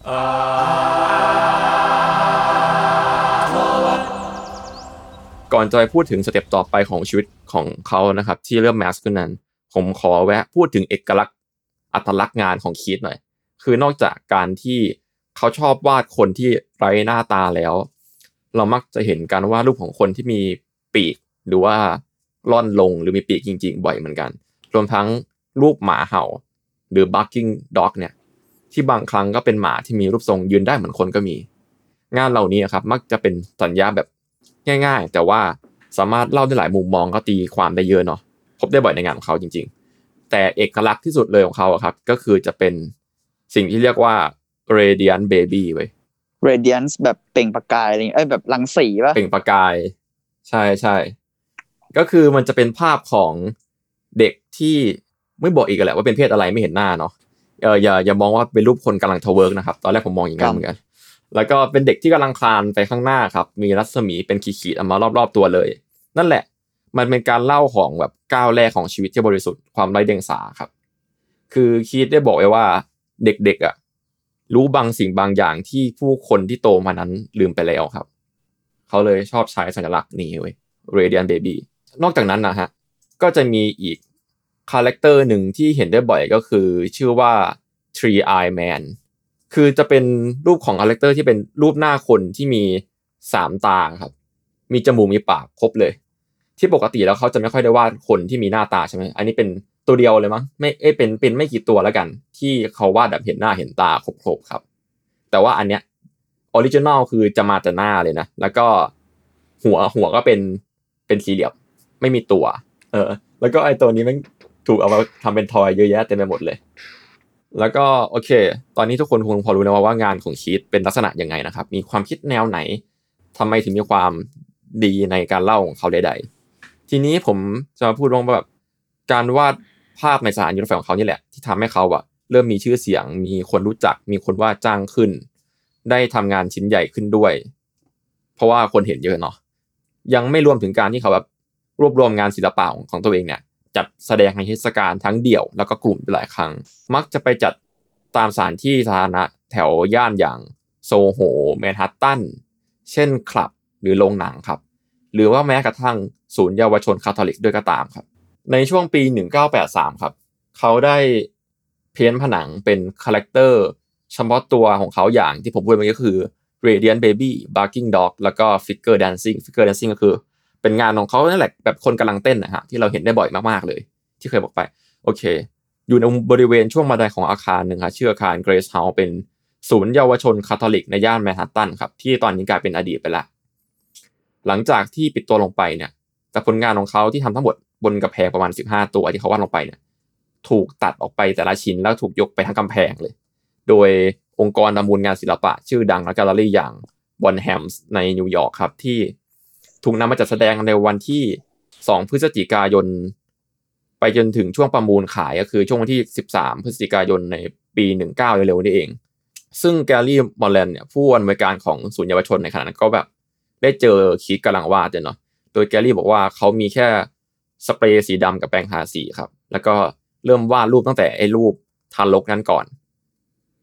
ก่อนจะไปพูดถึงสเต็ปต่อไปของชีวิตของเขานะครับ ที่เริ่มแมสขึ้นนั้น ผมขอแวะพูดถึงเอกลักษณ์อัตลักษณ์งานของคีตหน่อย คือนอกจากการที่เขาชอบวาดคนที่ไร้หน้าตาแล้ว เรามักจะเห็นการวาดรูปของคนที่มีปีก หรือว่าล่อนลงหรือมีปีกจริง ๆ บ่อยเหมือนกัน รวมทั้งรูปหมาเห่า หรือ barking dog เนี่ย ที่บางครั้งก็เป็นหมาที่มีรูปทรงยืนได้เหมือนคนก็มี งานเหล่านี้ครับมักจะเป็นสัญญาแบบง่าย ๆ แต่ว่าสามารถเล่าได้หลายมุมมองก็ตีความได้เยอะเนาะพบได้บ่อยในงานของเขาจริง ๆ แต่เอกลักษณ์ที่สุดเลยของเขาอะครับ ก็คือจะเป็นสิ่งที่เรียกว่า radiant baby เว้ย radiance แบบเปล่งประกายอะไรอย่างเงี้ยเอ้ยแบบรังสีป่ะเปล่งประกาย ใช่ใช่ก็คือมันจะเป็นภาพของเด็กที่ไม่บอกอีกแหละว่าเป็นเพศอะไรไม่เห็นหน้าเนาะ เอออย่าอย่ามองว่าเป็นรูปคนกำลัง twerk นะครับ ตอนแรกผมมองอย่างนั้นเหมือนกัน แล้วก็เป็นเด็กที่กำลังคลานไปข้างหน้าครับ มีรัศมีเป็นขีดๆออกมารอบๆตัวเลย นั่นแหละ มันเป็นการเล่าของแบบก้าวแรกของชีวิตที่บริสุทธิ์ความไร้เดียงสาครับ คือ Keith ได้บอกไว้ว่าเด็กๆอะรู้บางสิ่งบางอย่างที่ผู้คนที่โตมานั้นลืมไปแล้วครับ เขาเลยชอบใช้สัญลักษณ์นี้เว้ย Radiant Baby นอกจากนั้นนะฮะก็จะมีอีก character หนึ่งที่เห็นได้บ่อยก็คือชื่อว่า Three Eye Man คือจะเป็นรูปของ character ที่เป็นรูปหน้าคนที่มีสามตาครับ มีจมูกมีปากครบเลย ที่ปกติแล้วเขาจะไม่ค่อยได้วาดคนที่มีหน้าตาใช่ไหมอันนี้เป็นตัวเดียวเลยมั้งไม่เอ้เป็นเป็นไม่กี่ตัวแล้วกัน ที่เขาวาดแบบเห็นหน้าเห็นตาครบๆครับ แต่ว่าอันเนี้ย original คือจะมาแต่หน้าเลยนะ แล้วก็หัวหัวก็เป็นเป็นสี่เหลี่ยมไม่มีตัว เออ แล้วก็ไอตัวนี้มัน ถูกเอามาทำเป็นทอยเยอะแยะเต็มไปหมดเลย แล้วก็โอเค ตอนนี้ทุกคนคงพอรู้แล้วว่างานของชีตเป็นลักษณะยังไงนะครับ มีความคิดแนวไหนทำไมถึงมีความดีในการเล่าของเขาใดๆ ทีนี้ผมจะมาพูดว่าแบบการวาดภาพในสถานยุทธไฟของเขานี่แหละ ที่ทำให้เขาอะเริ่มมีชื่อเสียง มีคนรู้จัก มีคนว่าจ้างขึ้น ได้ทำงานชิ้นใหญ่ขึ้นด้วย เพราะว่าคนเห็นเยอะเนาะยังไม่รวมถึงการที่เขาแบบรวบรวมงานศิลปะของตัวเองเนี่ย จัดแสดงในเทศกาลทั้งเดี่ยวแล้วก็กลุ่มหลายครั้ง มักจะไปจัดตามสถานที่สาธารณะแถวย่านอย่างโซโหแมนฮัตตัน เช่นคลับหรือโรงหนังครับ หรือว่าแม้กระทั่งศูนย์เยาวชนคาทอลิกด้วยก็ตามครับ ในช่วงปี 1983 ครับ เขาได้paint ผนังเป็น character เฉพาะตัวของเขาอย่างที่ผมพูดไปก็คือ Radiant Baby Barking Dog แล้วก็ Figure Dancing Figure Dancing ก็คือ เป็นงานของเขานั่นแหละแบบคนกำลังเต้นนะฮะที่เราเห็นได้บ่อยมากๆเลย ที่เคยบอกไปโอเค อยู่ในบริเวณช่วงบันไดของอาคารหนึ่งครับชื่ออาคาร Grace House เป็นศูนย์เยาวชนคาทอลิกในย่านแมนฮัตตันครับที่ตอนนี้กลายเป็นอดีตไปแล้วหลังจากที่ปิดตัวลงไปเนี่ยแต่ผลงานของเขาที่ทำทั้งหมดบนกำแพงประมาณ 15 ตัวที่เขาวาดลงไปเนี่ยถูกตัดออกไปแต่ละชิ้นแล้วถูกยกไปทั้งกำแพงเลย โดยองค์กรประมูลงานศิลปะ ชื่อดังและแกลเลอรี่อย่าง Bonhams ในนิวยอร์กครับที่ ถูกนำมาจัดแสดงในวันที่ 2 พฤศจิกายน ไปจนถึงช่วงประมูลขายก็คือช่วงวันที่ 13 พฤศจิกายนในปี 19เร็วๆนี่เอง ซึ่ง Gary Mallon เนี่ยผู้อำนวยการของศูนย์เยาวชนในขณะนั้นก็แบบ ได้เจอคิดกำลังวาดเนาะโดยแกลลี่บอกว่าเขามีแค่สเปรย์สีดำกับแปรงทาสีครับ แล้วก็เริ่มวาดรูปตั้งแต่ไอ้รูปทารกนั้นก่อน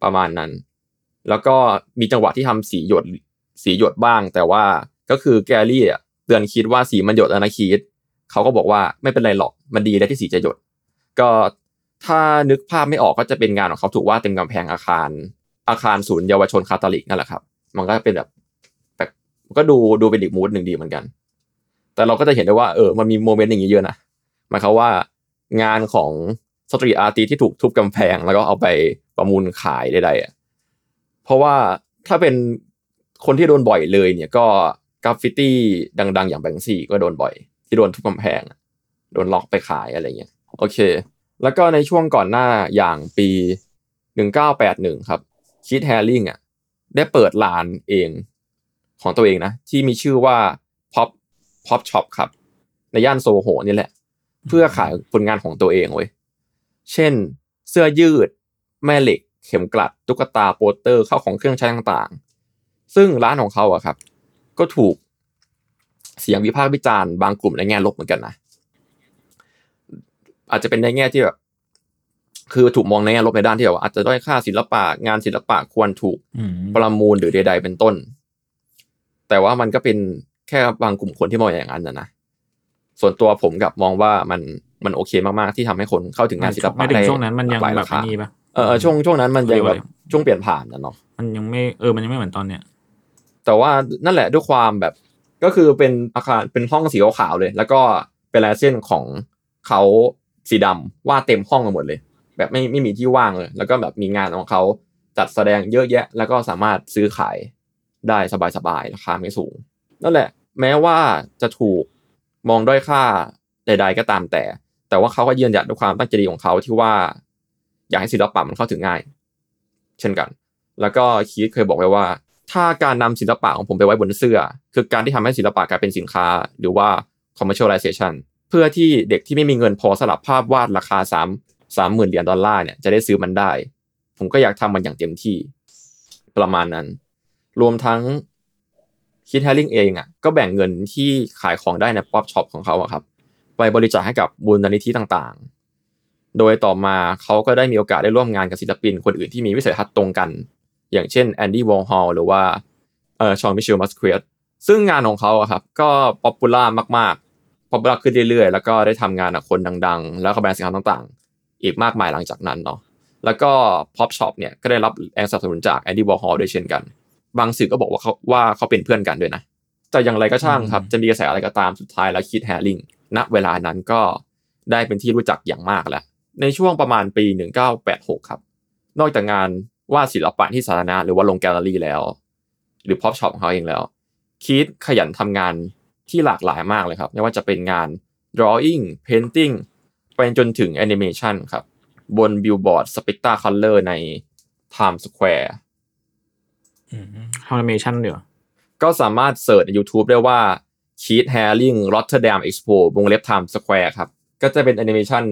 ประมาณนั้น แล้วก็มีจังหวะที่ทำสีหยดสีหยดบ้าง แต่ว่าก็คือแกลลี่อะ เตือนคิดว่าสีมันหยดแล้วนะคิดเขาก็บอกว่าไม่เป็นไรหรอกมันดีแล้วที่สีจะหยด ก็ถ้านึกภาพไม่ออกก็จะเป็นงานของเขาถูกว่าเต็มกำแพงอาคาร อาคารศูนย์เยาวชนคาทอลิกนั่นแหละครับ มันก็เป็นแบบแบบก็ดูดูเป็นอีก mood หนึ่งดีเหมือนกัน แต่เราก็จะเห็นได้ว่าเออมันมี moment อย่างนี้เยอะนะหมายความว่างานของ street artist ที่ถูกทุบกำแพงแล้วก็เอาไปประมูลขายใดๆอะเพราะว่าถ้าเป็นคนที่โดนบ่อยเลยเนี่ยก็ กราฟฟิตี้ดัง ๆ อย่าง Banksy ก็โดนบ่อย ที่โดนทุบกำแพง โดนลอกไปขายอะไรเงี้ยโอเค แล้วก็ในช่วงก่อนหน้าอย่างปี 1981 ครับ Keith Haring อะได้เปิดร้านเองของตัวเองนะ ที่มีชื่อว่า Pop Pop Shop ครับ ในย่านโซโหนี่แหละ เพื่อขายผลงานของตัวเองเว้ยเช่น เสื้อยืด แม่เหล็ก เข็มกลัด ตุ๊กตาโปสเตอร์ข้าวของเครื่องใช้ต่างๆ ซึ่งร้านของเขาอะครับ ก็ถูกเสียงวิพากษ์วิจารณ์บางกลุ่มในแง่ลบเหมือนกันนะ อาจจะเป็นในแง่ที่แบบคือถูกมองในแง่ลบในด้านที่แบบว่าอาจจะด้อยค่าศิลปะงานศิลปะควรถูกอืมประมูลหรือใดๆเป็นต้น แต่ว่ามันก็เป็นแค่บางกลุ่มคนที่มองอย่างนั้นนะนะส่วนตัวผมกับมองว่ามันมันโอเคมากๆที่ทำให้คนเข้าถึงงานศิลปะไม่ถึงได้ช่วงนั้นมันยังหลากหลายแบราบคานี้ปะเออช่วงช่วงนั้นมันยังแบบเรียกว่าอะไรช่วงเปลี่ยนผ่านนะเนาะมันยังไม่เออมันยังไม่เหมือนตอนเนี้ย แต่ว่านั่นแหละด้วยความแบบก็คือเป็นอาคารเป็นห้องสีขาวๆเลย แล้วก็เป็นลายเส้นของเขาสีดำวาดเต็มห้องไปหมดเลย แบบไม่ไม่มีที่ว่างเลย แล้วก็แบบมีงานของเขาจัดแสดงเยอะแยะ แล้วก็สามารถซื้อขายได้สบายๆราคาไม่สูง นั่นแหละ แม้ว่าจะถูกมองด้อยค่าใด ๆ ก็ตามแต่ แต่ว่าเขาก็ยืนหยัดด้วยความตั้งใจดีของเขาที่ว่า อยากให้ศิลปะมันเข้าถึงง่าย เช่นกัน แล้วก็คีตเคยบอกไว้ว่า ถ้าการนำศิลปะของผมไปไว้บนเสื้อ คือการที่ทำให้ศิลปะกลายเป็นสินค้า หรือว่า commercialization เพื่อที่เด็กที่ไม่มีเงินพอสำหรับภาพวาดราคาสามสามหมื่นเหรียญดอลลาร์เนี่ยจะได้ซื้อมันได้ ผมก็อยากทำมันอย่างเต็มที่ ประมาณนั้น รวมทั้ง Keith Haring เองอะก็แบ่งเงินที่ขายของได้ใน Pop Shop ของเขาอะครับไปบริจาคให้กับมูลนิธิต่างๆ โดยต่อมาเขาก็ได้มีโอกาสได้ร่วมงานกับศิลปินคนอื่นที่มีวิสัยทัศน์ตรงกัน อย่างเช่น Andy Warhol หรือว่าเอ่อ Jean-Michel Basquiat ซึ่งงานของเขาอะครับก็ popular มากๆ popular ขึ้นเรื่อยๆ แล้วก็ได้ทำงานกับคนดัง ๆ แล้วก็แบรนด์สินค้าต่างๆ อีกมากมายหลังจากนั้นเนาะแล้วก็ Pop Shop เนี่ยก็ได้รับแรงสนับสนุนจาก Andy Warhol ด้วยเช่นกัน บางสื่อก็บอกว่าเขาว่าเขาเป็นเพื่อนกันด้วยนะแต่อย่างไรก็ช่างครับจะมีกระแสอะไรก็ตามสุดท้ายแล้ว Keith Haring ณเวลานั้นก็ได้เป็นที่รู้จักอย่างมากแล้วในช่วงประมาณปี 1986 ครับ นอกจากงาน วาดศิลปะที่สาธารณะหรือว่าลงแกลเลอรี่แล้ว หรือ Pop Shop ของเขาเองแล้ว Keith ขยันทำงานที่หลากหลายมากเลยครับ ไม่ว่าจะเป็นงาน drawing painting ไปจนถึง animation ครับ บน billboard Spectacolor ใน Times Square ทำแอนิเมชันเดี๋ยวก็สามารถ search ใน YouTube ได้ว่า Keith Haring Rotterdam Expo วงเล็บ Times Square ครับ ก็จะเป็นแอนิเมชัน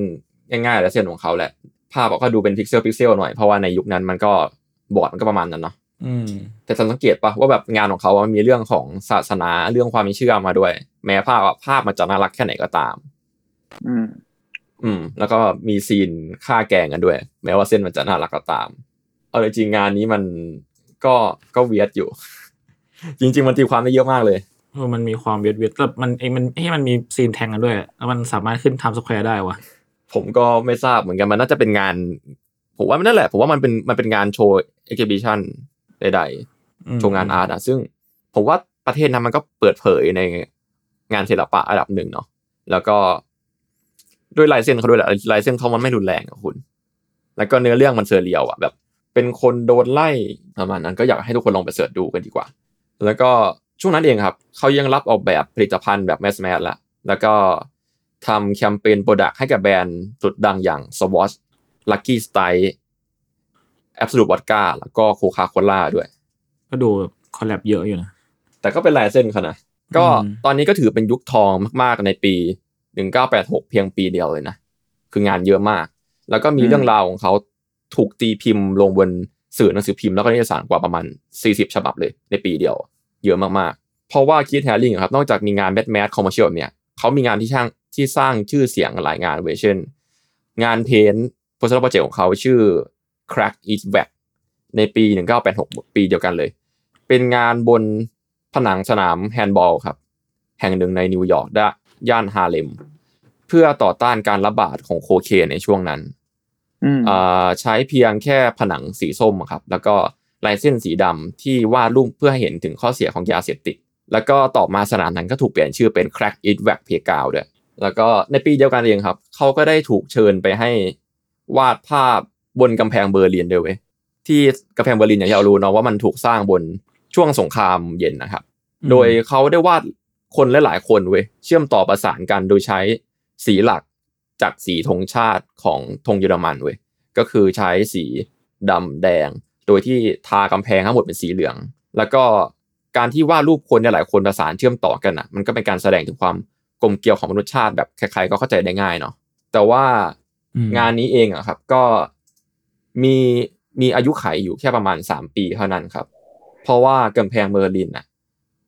ง่ายๆและเส้นของเขาแหละ ภาพก็ดูเป็นพิกเซลพิกเซลหน่อยเพราะว่าในยุคนั้นมันก็บอร์ดมันก็ประมาณนั้นเนาะอืมแต่สังเกตปะว่าแบบงานของเขามันมีเรื่องของศาสนาเรื่องความเชื่อมาด้วย แม้ภาพอะภาพมันจะน่ารักแค่ไหนก็ตาม อืม อืม แล้วก็มี scene ฆ่าแกงกันด้วย แม้ว่าเส้นมันจะน่ารักก็ตาม เอาจริงๆงานนี้มันก็ก็ weird อยู่ จริง ๆ มันตีความได้เยอะมากเลยเออมันมีความเวียดเวียดแต่มันเองมันให้มันมี scene แทงกันด้วยแล้วมันสามารถขึ้น Times Square ได้วะ ผมก็ไม่ทราบเหมือนกันมันน่าจะเป็นงาน ผมว่ามันนั่นแหละ ผมว่ามันเป็นมันเป็นงานโชว์ exhibition ใดอืมๆโชว์งาน art อะซึ่ง ผมว่าประเทศนั้นมันก็เปิดเผยในงานศิลปะระดับหนึ่งเนาะแล้วก็ด้วยลายเส้นเขาด้วยแหละลายเส้นเขามันไม่รุนแรงอะคุณ แล้วก็เนื้อเรื่องมัน surreal อะแบบ เป็นคนโดนไล่ประมาณนั้นก็อยากให้ทุกคนลองไป search ดูกันดีกว่า แล้วก็ช่วงนั้นเองครับ เขายังรับออกแบบผลิตภัณฑ์แบบ mass mass ละแล้วก็ ทำแคมเปญ product ให้กับแบรนด์สุดดังอย่าง Swatch Lucky Strike Absolut Vodka แล้วก็ Coca-Cola ด้วย ก็ดู collab เยอะอยู่นะ แต่ก็เป็นลายเส้นเขานะก็อืมตอนนี้ก็ถือเป็นยุคทองมากๆในปี 1986 เพียงปีเดียวเลยนะ คืองานเยอะมาก แล้วก็มีเรื่องราวของเขาถูกตีพิมพ์ลงบนสื่อหนังสือพิมพ์แล้วก็นิตยสารกว่าประมาณ 40 ฉบับเลย ในปีเดียว เยอะมากๆ เพราะว่า Keith Haring ครับ นอกจากมีงาน mass mass commercial แบบเนี้ยเขามีงานที่ช่าง ที่สร้างชื่อเสียงหลายงานเว้ยเช่น งาน paint project project ของเขาชื่อ Crack Is Wack ในปี 1986 ปีเดียวกันเลย เป็นงานบนผนังสนามแฮนด์บอลครับ แห่งหนึ่งในนิวยอร์กด้านย่านฮาเลม เพื่อต่อต้านการระบาดของโคเคนในช่วงนั้นอืมอ่าใช้เพียงแค่ผนังสีส้มอะครับ แล้วก็ลายเส้นสีดำที่วาดรูปเพื่อให้เห็นถึงข้อเสียของยาเสพติด แล้วก็ต่อมาสนามนั้นก็ถูกเปลี่ยนชื่อเป็น Crack Is Wack Playground ด้วย แล้วก็ในปีเดียวกันเองครับ เขาก็ได้ถูกเชิญไปให้วาดภาพบนกำแพงเบอร์ลินด้วยเว้ยที่กำแพงเบอร์ลินอย่างที่เรารู้เนาะว่ามันถูกสร้างบนช่วงสงครามเย็นนะครับ โดยเขาได้วาดคนหลายๆคนเว้ยเชื่อมต่อประสานกันโดยใช้สีหลักจากสีธงชาติของธงเยอรมันเว้ยก็คือใช้สีดำแดง โดยที่ทากำแพงทั้งหมดเป็นสีเหลือง แล้วก็การที่วาดรูปคนหลายๆคนประสานเชื่อมต่อกันอะ มันก็เป็นการแสดงถึงความ กลมเกลียวของมนุษยชาติแบบใครๆก็เข้าใจได้ง่ายเนาะแต่ว่าอืมงานนี้เองอะครับ ก็มีมีอายุขัยอยู่แค่ประมาณสามปีเท่านั้นครับ เพราะว่ากำแพงเบอร์ลินน่ะ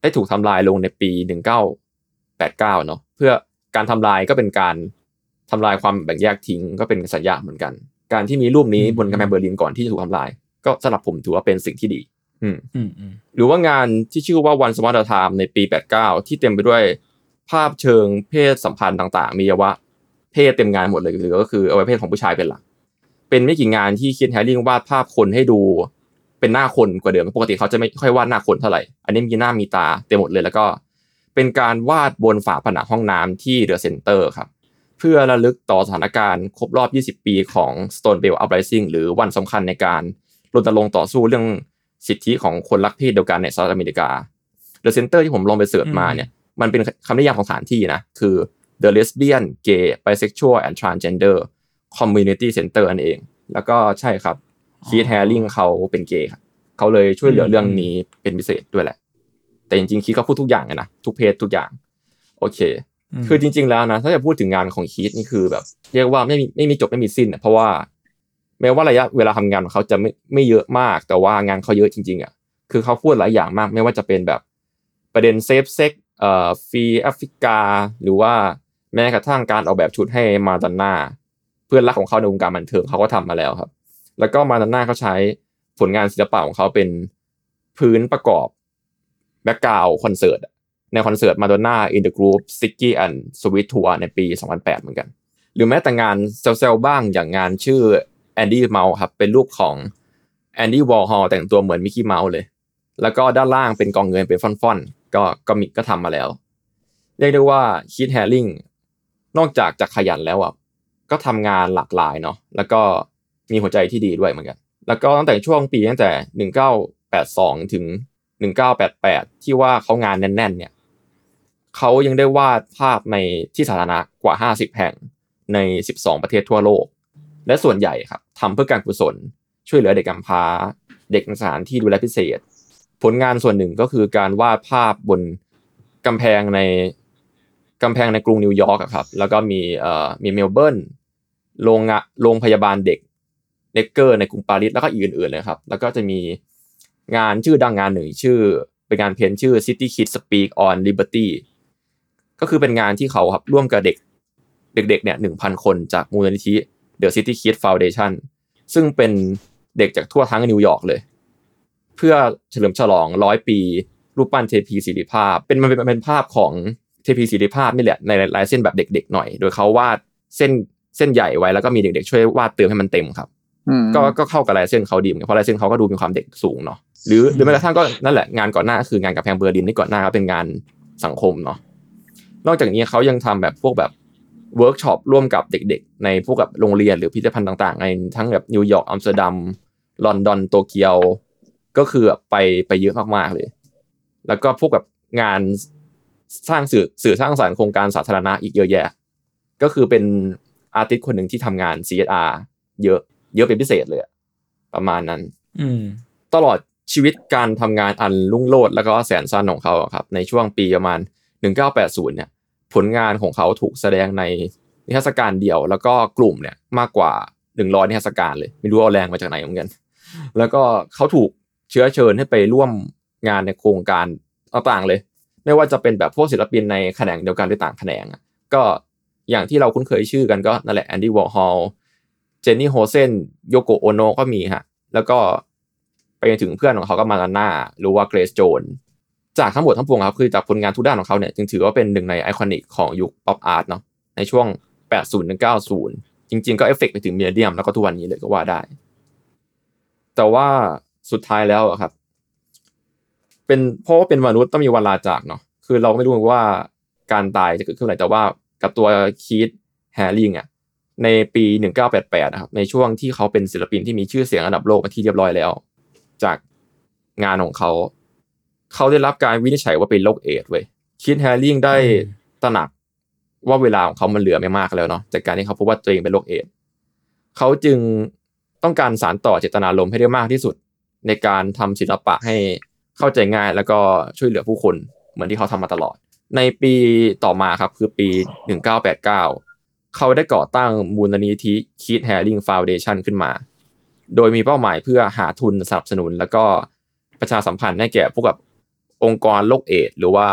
ได้ถูกทำลายลงในปี1989เนาะเพื่อการทำลายก็เป็นการทำลายความแบ่งแยกทิ้งก็เป็นสัญญาเหมือนกัน การที่มีรูปนี้บนกำแพงเบอร์ลินก่อนที่จะถูกทำลาย ก็สำหรับผมถือว่าเป็นสิ่งที่ดี อืมอืมอืมหรือว่างานที่ชื่อว่า One Small Time ในปี 89 ที่เต็มไปด้วย ภาพเชิงเพศสัมพันธ์ต่างๆ มีวัยวะเพศเต็มงานหมดเลยหรือก็คืออวัยวะเพศของผู้ชายเป็นหลัก เป็นไม่กี่งานที่ Keith Haring วาดภาพคนให้ดูเป็นหน้าคนกว่าเดิมปกติเขาจะไม่ค่อยวาดหน้าคนเท่าไหร่ อันนี้มีหน้ามีตาเต็มหมดเลยแล้วก็ เป็นการวาดบนฝาผนังห้องน้ำที่ The Center ครับเพื่อระลึกต่อสถานการณ์ครบรอบ 20 ปีของ Stonewall Uprising หรือวันสำคัญในการรณรงค์ต่อสู้เรื่องสิทธิของคนรักเพศเดียวกันในสหรัฐอเมริกา The Center ที่ผมลองไป search มาเนี่ย มันเป็นคำนิยามของสถานที่นะคือ The Lesbian Gay Bisexual and Transgender Community Center นั่นเอง แล้วก็ใช่ครับคีธแฮร์ริงเขาเป็นเกย์ครับเขาเลยช่วยเหลือเรื่องนี้เป็นพิเศษด้วยแหละ แต่จริงๆคีธก็พูดทุกอย่างอะนะทุกเพศทุกอย่าง โอเค คือจริง ๆแล้วนะ ถ้าจะพูดถึงงานของคีธนี่คือแบบ เรียกว่าไม่มีไม่มีจบไม่มีสิ้นอะเพราะว่า แม้ว่าระยะเวลาทำงานของเขาจะไม่ไม่เยอะมาก แต่ว่างานเขาเยอะจริง ๆอะคือเขาพูดหลายอย่างมาก ไม่ว่าจะเป็นแบบประเด็น safe sex เอ่อ Free Africa หรือว่าแม้กระทั่งการออกแบบชุดให้มาดอนน่าเพื่อนรักของเขาในวงการบันเทิงเขาก็ทำมาแล้วครับ แล้วก็มาดอนน่าเขาใช้ผลงานศิลปะของเขาเป็นพื้นประกอบ background คอนเสิร์ตในคอนเสิร์ตมาดอนน่า Into the Groove Sticky and Sweet Tour ในปี 2008 เหมือนกัน หรือแม้แต่งานเซลล์บ้างอย่างงานชื่อAndy Mouse ครับเป็นรูปของ Andy Warhol แต่งตัวเหมือน Mickey Mouse เลย แล้วก็ด้านล่างเป็นกองเงินเป็นฟ่อน ก็ก็มีก็ทำมาแล้ว เรียกได้ว่า Keith Haring นอกจากจะขยันแล้วอะก็ทำงานหลากหลายเนาะแล้วก็มีหัวใจที่ดีด้วยเหมือนกัน แล้วก็ตั้งแต่ช่วงปีตั้งแต่1982ถึง1988ที่ว่าเขางานแน่น ๆ เนี่ยเขายังได้วาดภาพในที่สาธารณะกว่า50แห่งใน 12 ประเทศทั่วโลก และส่วนใหญ่ครับทำเพื่อการกุศล ช่วยเหลือเด็กกำพร้า เด็กสถานที่ดูแลพิเศษ ผลงานส่วนหนึ่งก็คือการวาดภาพบนกำแพงในกำแพงในกรุงนิวยอร์กครับ แล้วก็มีเอ่อมีเมลเบิร์นโรงงะโรงพยาบาลเด็กเนกเกอร์ในกรุงปารีสแล้วก็อื่นๆเลยครับ แล้วก็จะมีงานชื่อดังงานหนึ่งชื่อ เป็นงานเพ้นชื่อ City Kids Speak on Liberty ก็คือเป็นงานที่เขาครับร่วมกับเด็กเด็กๆเนี่ยหนึ่งพันคนจากมูลนิธิ The City Kids Foundation ซึ่งเป็นเด็กจากทั่วทั้งนิวยอร์กเลย เพื่อเฉลิมฉลองร้อยปีรูปปั้นเทพีศิริภาพเป็นมันเป็นมันเป็นภาพของเทพีศิริภาพนี่แหละในลายเส้นแบบเด็กๆหน่อย โดยเขาวาดเส้นเส้นใหญ่ไว้แล้วก็มีเด็กๆช่วยวาดเติมให้มันเต็มครับอืมก็ก็เข้ากับลายเส้นเขาดีเหมือนกันเพราะลายเส้นเขาก็ดูมีความเด็กสูงเนาะหรือหรือแม้กระทั่งก็นั่นแหละงานก่อนหน้าก็คืองานกำแพงเบอร์ลินที่ก่อนหน้าก็เป็นงานสังคมเนาะนอกจากนี้เขายังทำแบบพวกแบบเวิร์กช็อปร่วมกับเด็ก ๆ ในพวกกับโรงเรียนหรือพิพิธภัณฑ์ต่างๆในทั้งแบบนิวยอร์กอัมสเตอร์ดัมลอนดอนโตเกียว ก็คือไปไปเยอะมากๆเลย แล้วก็พวกกับงานสร้างสื่อสื่อสร้างสรรค์โครงการสาธารณะอีกเยอะแยะ ก็คือเป็น artist คนหนึ่งที่ทำงาน CSR เยอะเยอะเป็นพิเศษเลยอะประมาณนั้น อืมตลอดชีวิตการทำงานอันรุ่งโรจน์แล้วก็แสนสั้นของเขาอะครับ ในช่วงปีประมาณ 1980 เนี่ย ผลงานของเขาถูกแสดงในนิทรรศการเดี่ยวแล้วก็กลุ่มเนี่ยมากกว่า 100 นิทรรศการเลย ไม่รู้เอาแรงมาจากไหนเหมือนกัน แล้วก็เขาถูก เชื้อเชิญให้ไปร่วมงานในโครงการต่างๆเลย ไม่ว่าจะเป็นแบบพวกศิลปินในแขนงเดียวกันหรือต่างแขนงอะก็อย่างที่เราคุ้นเคยชื่อกันก็นั่นแหละแอนดี้วอร์ฮอลเจนนี่โฮลเซอร์โยโกโอโนก็มีฮะแล้วก็ไปถึงเพื่อนของเขาก็มาดอนน่าหรือว่าเกรซโจนจากทั้งหมดทั้งปวงครับคือจากผลงานทุกด้านของเขาเนี่ยจึงถือว่าเป็นหนึ่งใน iconic ของยุค pop art เนาะในช่วง 80ถึง90 จริง ๆ ก็เอฟเฟกต์ไปถึง millennium แล้วก็ทุกวันนี้เลยก็ว่าได้ แต่ว่า สุดท้ายแล้วอะครับ เป็นเพราะว่าเป็นมนุษย์ต้องมีวันลาจากเนาะคือเราไม่รู้ว่าการตายจะเกิดขึ้นเมื่อไหร่แต่ว่ากับตัวคีตแฮร์ริงอะในปี 1988นะครับในช่วงที่เขาเป็นศิลปินที่มีชื่อเสียงระดับโลกเป็นที่เรียบร้อยแล้ว จากงานของเขา เขาได้รับการวินิจฉัยว่าเป็นโรคเอดส์เว้ยคีตแฮร์ริงได้ตระหนักว่าเวลาของเขามันเหลือไม่มากแล้วเนาะจากการที่เขาพบว่าตัวเองเป็นโรคเอดส์เขาจึงต้องการสานต่อเจตนารมณ์ให้ได้มากที่สุด ในการทำศิลปะให้เข้าใจง่าย แล้วก็ช่วยเหลือผู้คนเหมือนที่เขาทำมาตลอด ในปีต่อมาครับคือปี 1989 เขาได้ก่อตั้งมูลนิธิคิดแฮร์ริงฟาวเดชันขึ้นมา โดยมีเป้าหมายเพื่อหาทุนสนับสนุน แล้วก็ประชาสัมพันธ์ให้แก่พวกแบบองค์กรโรคเอดส์หรือว่า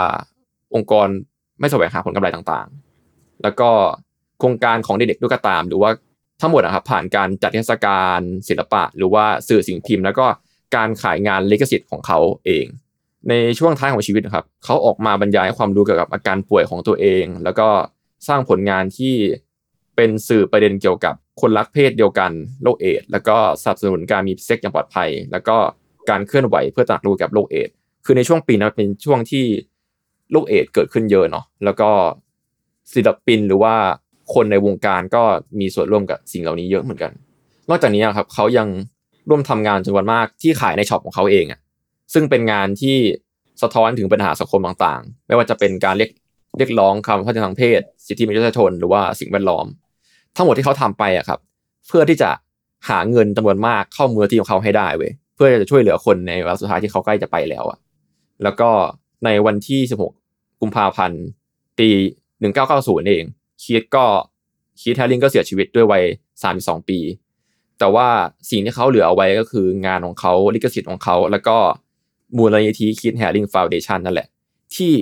องค์กรไม่แสวงหาผลกำไรต่างๆ แล้วก็โครงการของเด็กๆด้วยก็ตาม หรือว่าทั้งหมดนะครับผ่านการจัดเทศกาลศิลปะ หรือว่าสื่อสิ่งพิมพ์ แล้วก็ การขายงานลิขสิทธิ์ของเขาเอง ในช่วงท้ายของชีวิตนะครับเขาออกมาบรรยายความรู้เกี่ยวกับอาการป่วยของตัวเอง แล้วก็สร้างผลงานที่เป็นสื่อประเด็นเกี่ยวกับคนรักเพศเดียวกันโรคเอดส์แล้วก็สนับสนุนการมีเซ็กซ์อย่างปลอดภัย แล้วก็การเคลื่อนไหวเพื่อตระหนักรู้กับโรคเอดส์คือในช่วงปีนั้นเป็นช่วงที่โรคเอดส์เกิดขึ้นเยอะเนาะแล้วก็ศิลปินหรือว่าคนในวงการก็มีส่วนร่วมกับสิ่งเหล่านี้เยอะเหมือนกัน นอกจากนี้ครับเขายัง ร่วมทำงานจำนวนมากที่ขายใน shop ของเขาเองอะซึ่งเป็นงานที่สะท้อนถึงปัญหาสังคมต่างๆ ไม่ว่าจะเป็นการเรียกเรียกร้องคำพัฒนาทางเพศ สิทธิมนุษยชนหรือว่าสิ่งแวดล้อม ทั้งหมดที่เขาทำไปอะครับ เพื่อที่จะหาเงินจำนวนมากเข้ามูลนิธิของเขาให้ได้เว้ยเพื่อจะช่วยเหลือคนในวันสุดท้ายที่เขาใกล้จะไปแล้วอะแล้วก็ในวันที่ 16 กุมภาพันธ์ ปี 1990 เอง คีตก็คีตแฮร์ริงก็เสียชีวิตด้วยวัย 32 ปี แต่ว่าสิ่งที่เขาเหลือเอาไว้ก็คืองานของเขาลิขสิทธิ์ของเขา แล้วก็มูลนิธิคีตแฮร์ริง Foundation นั่นแหละ ที่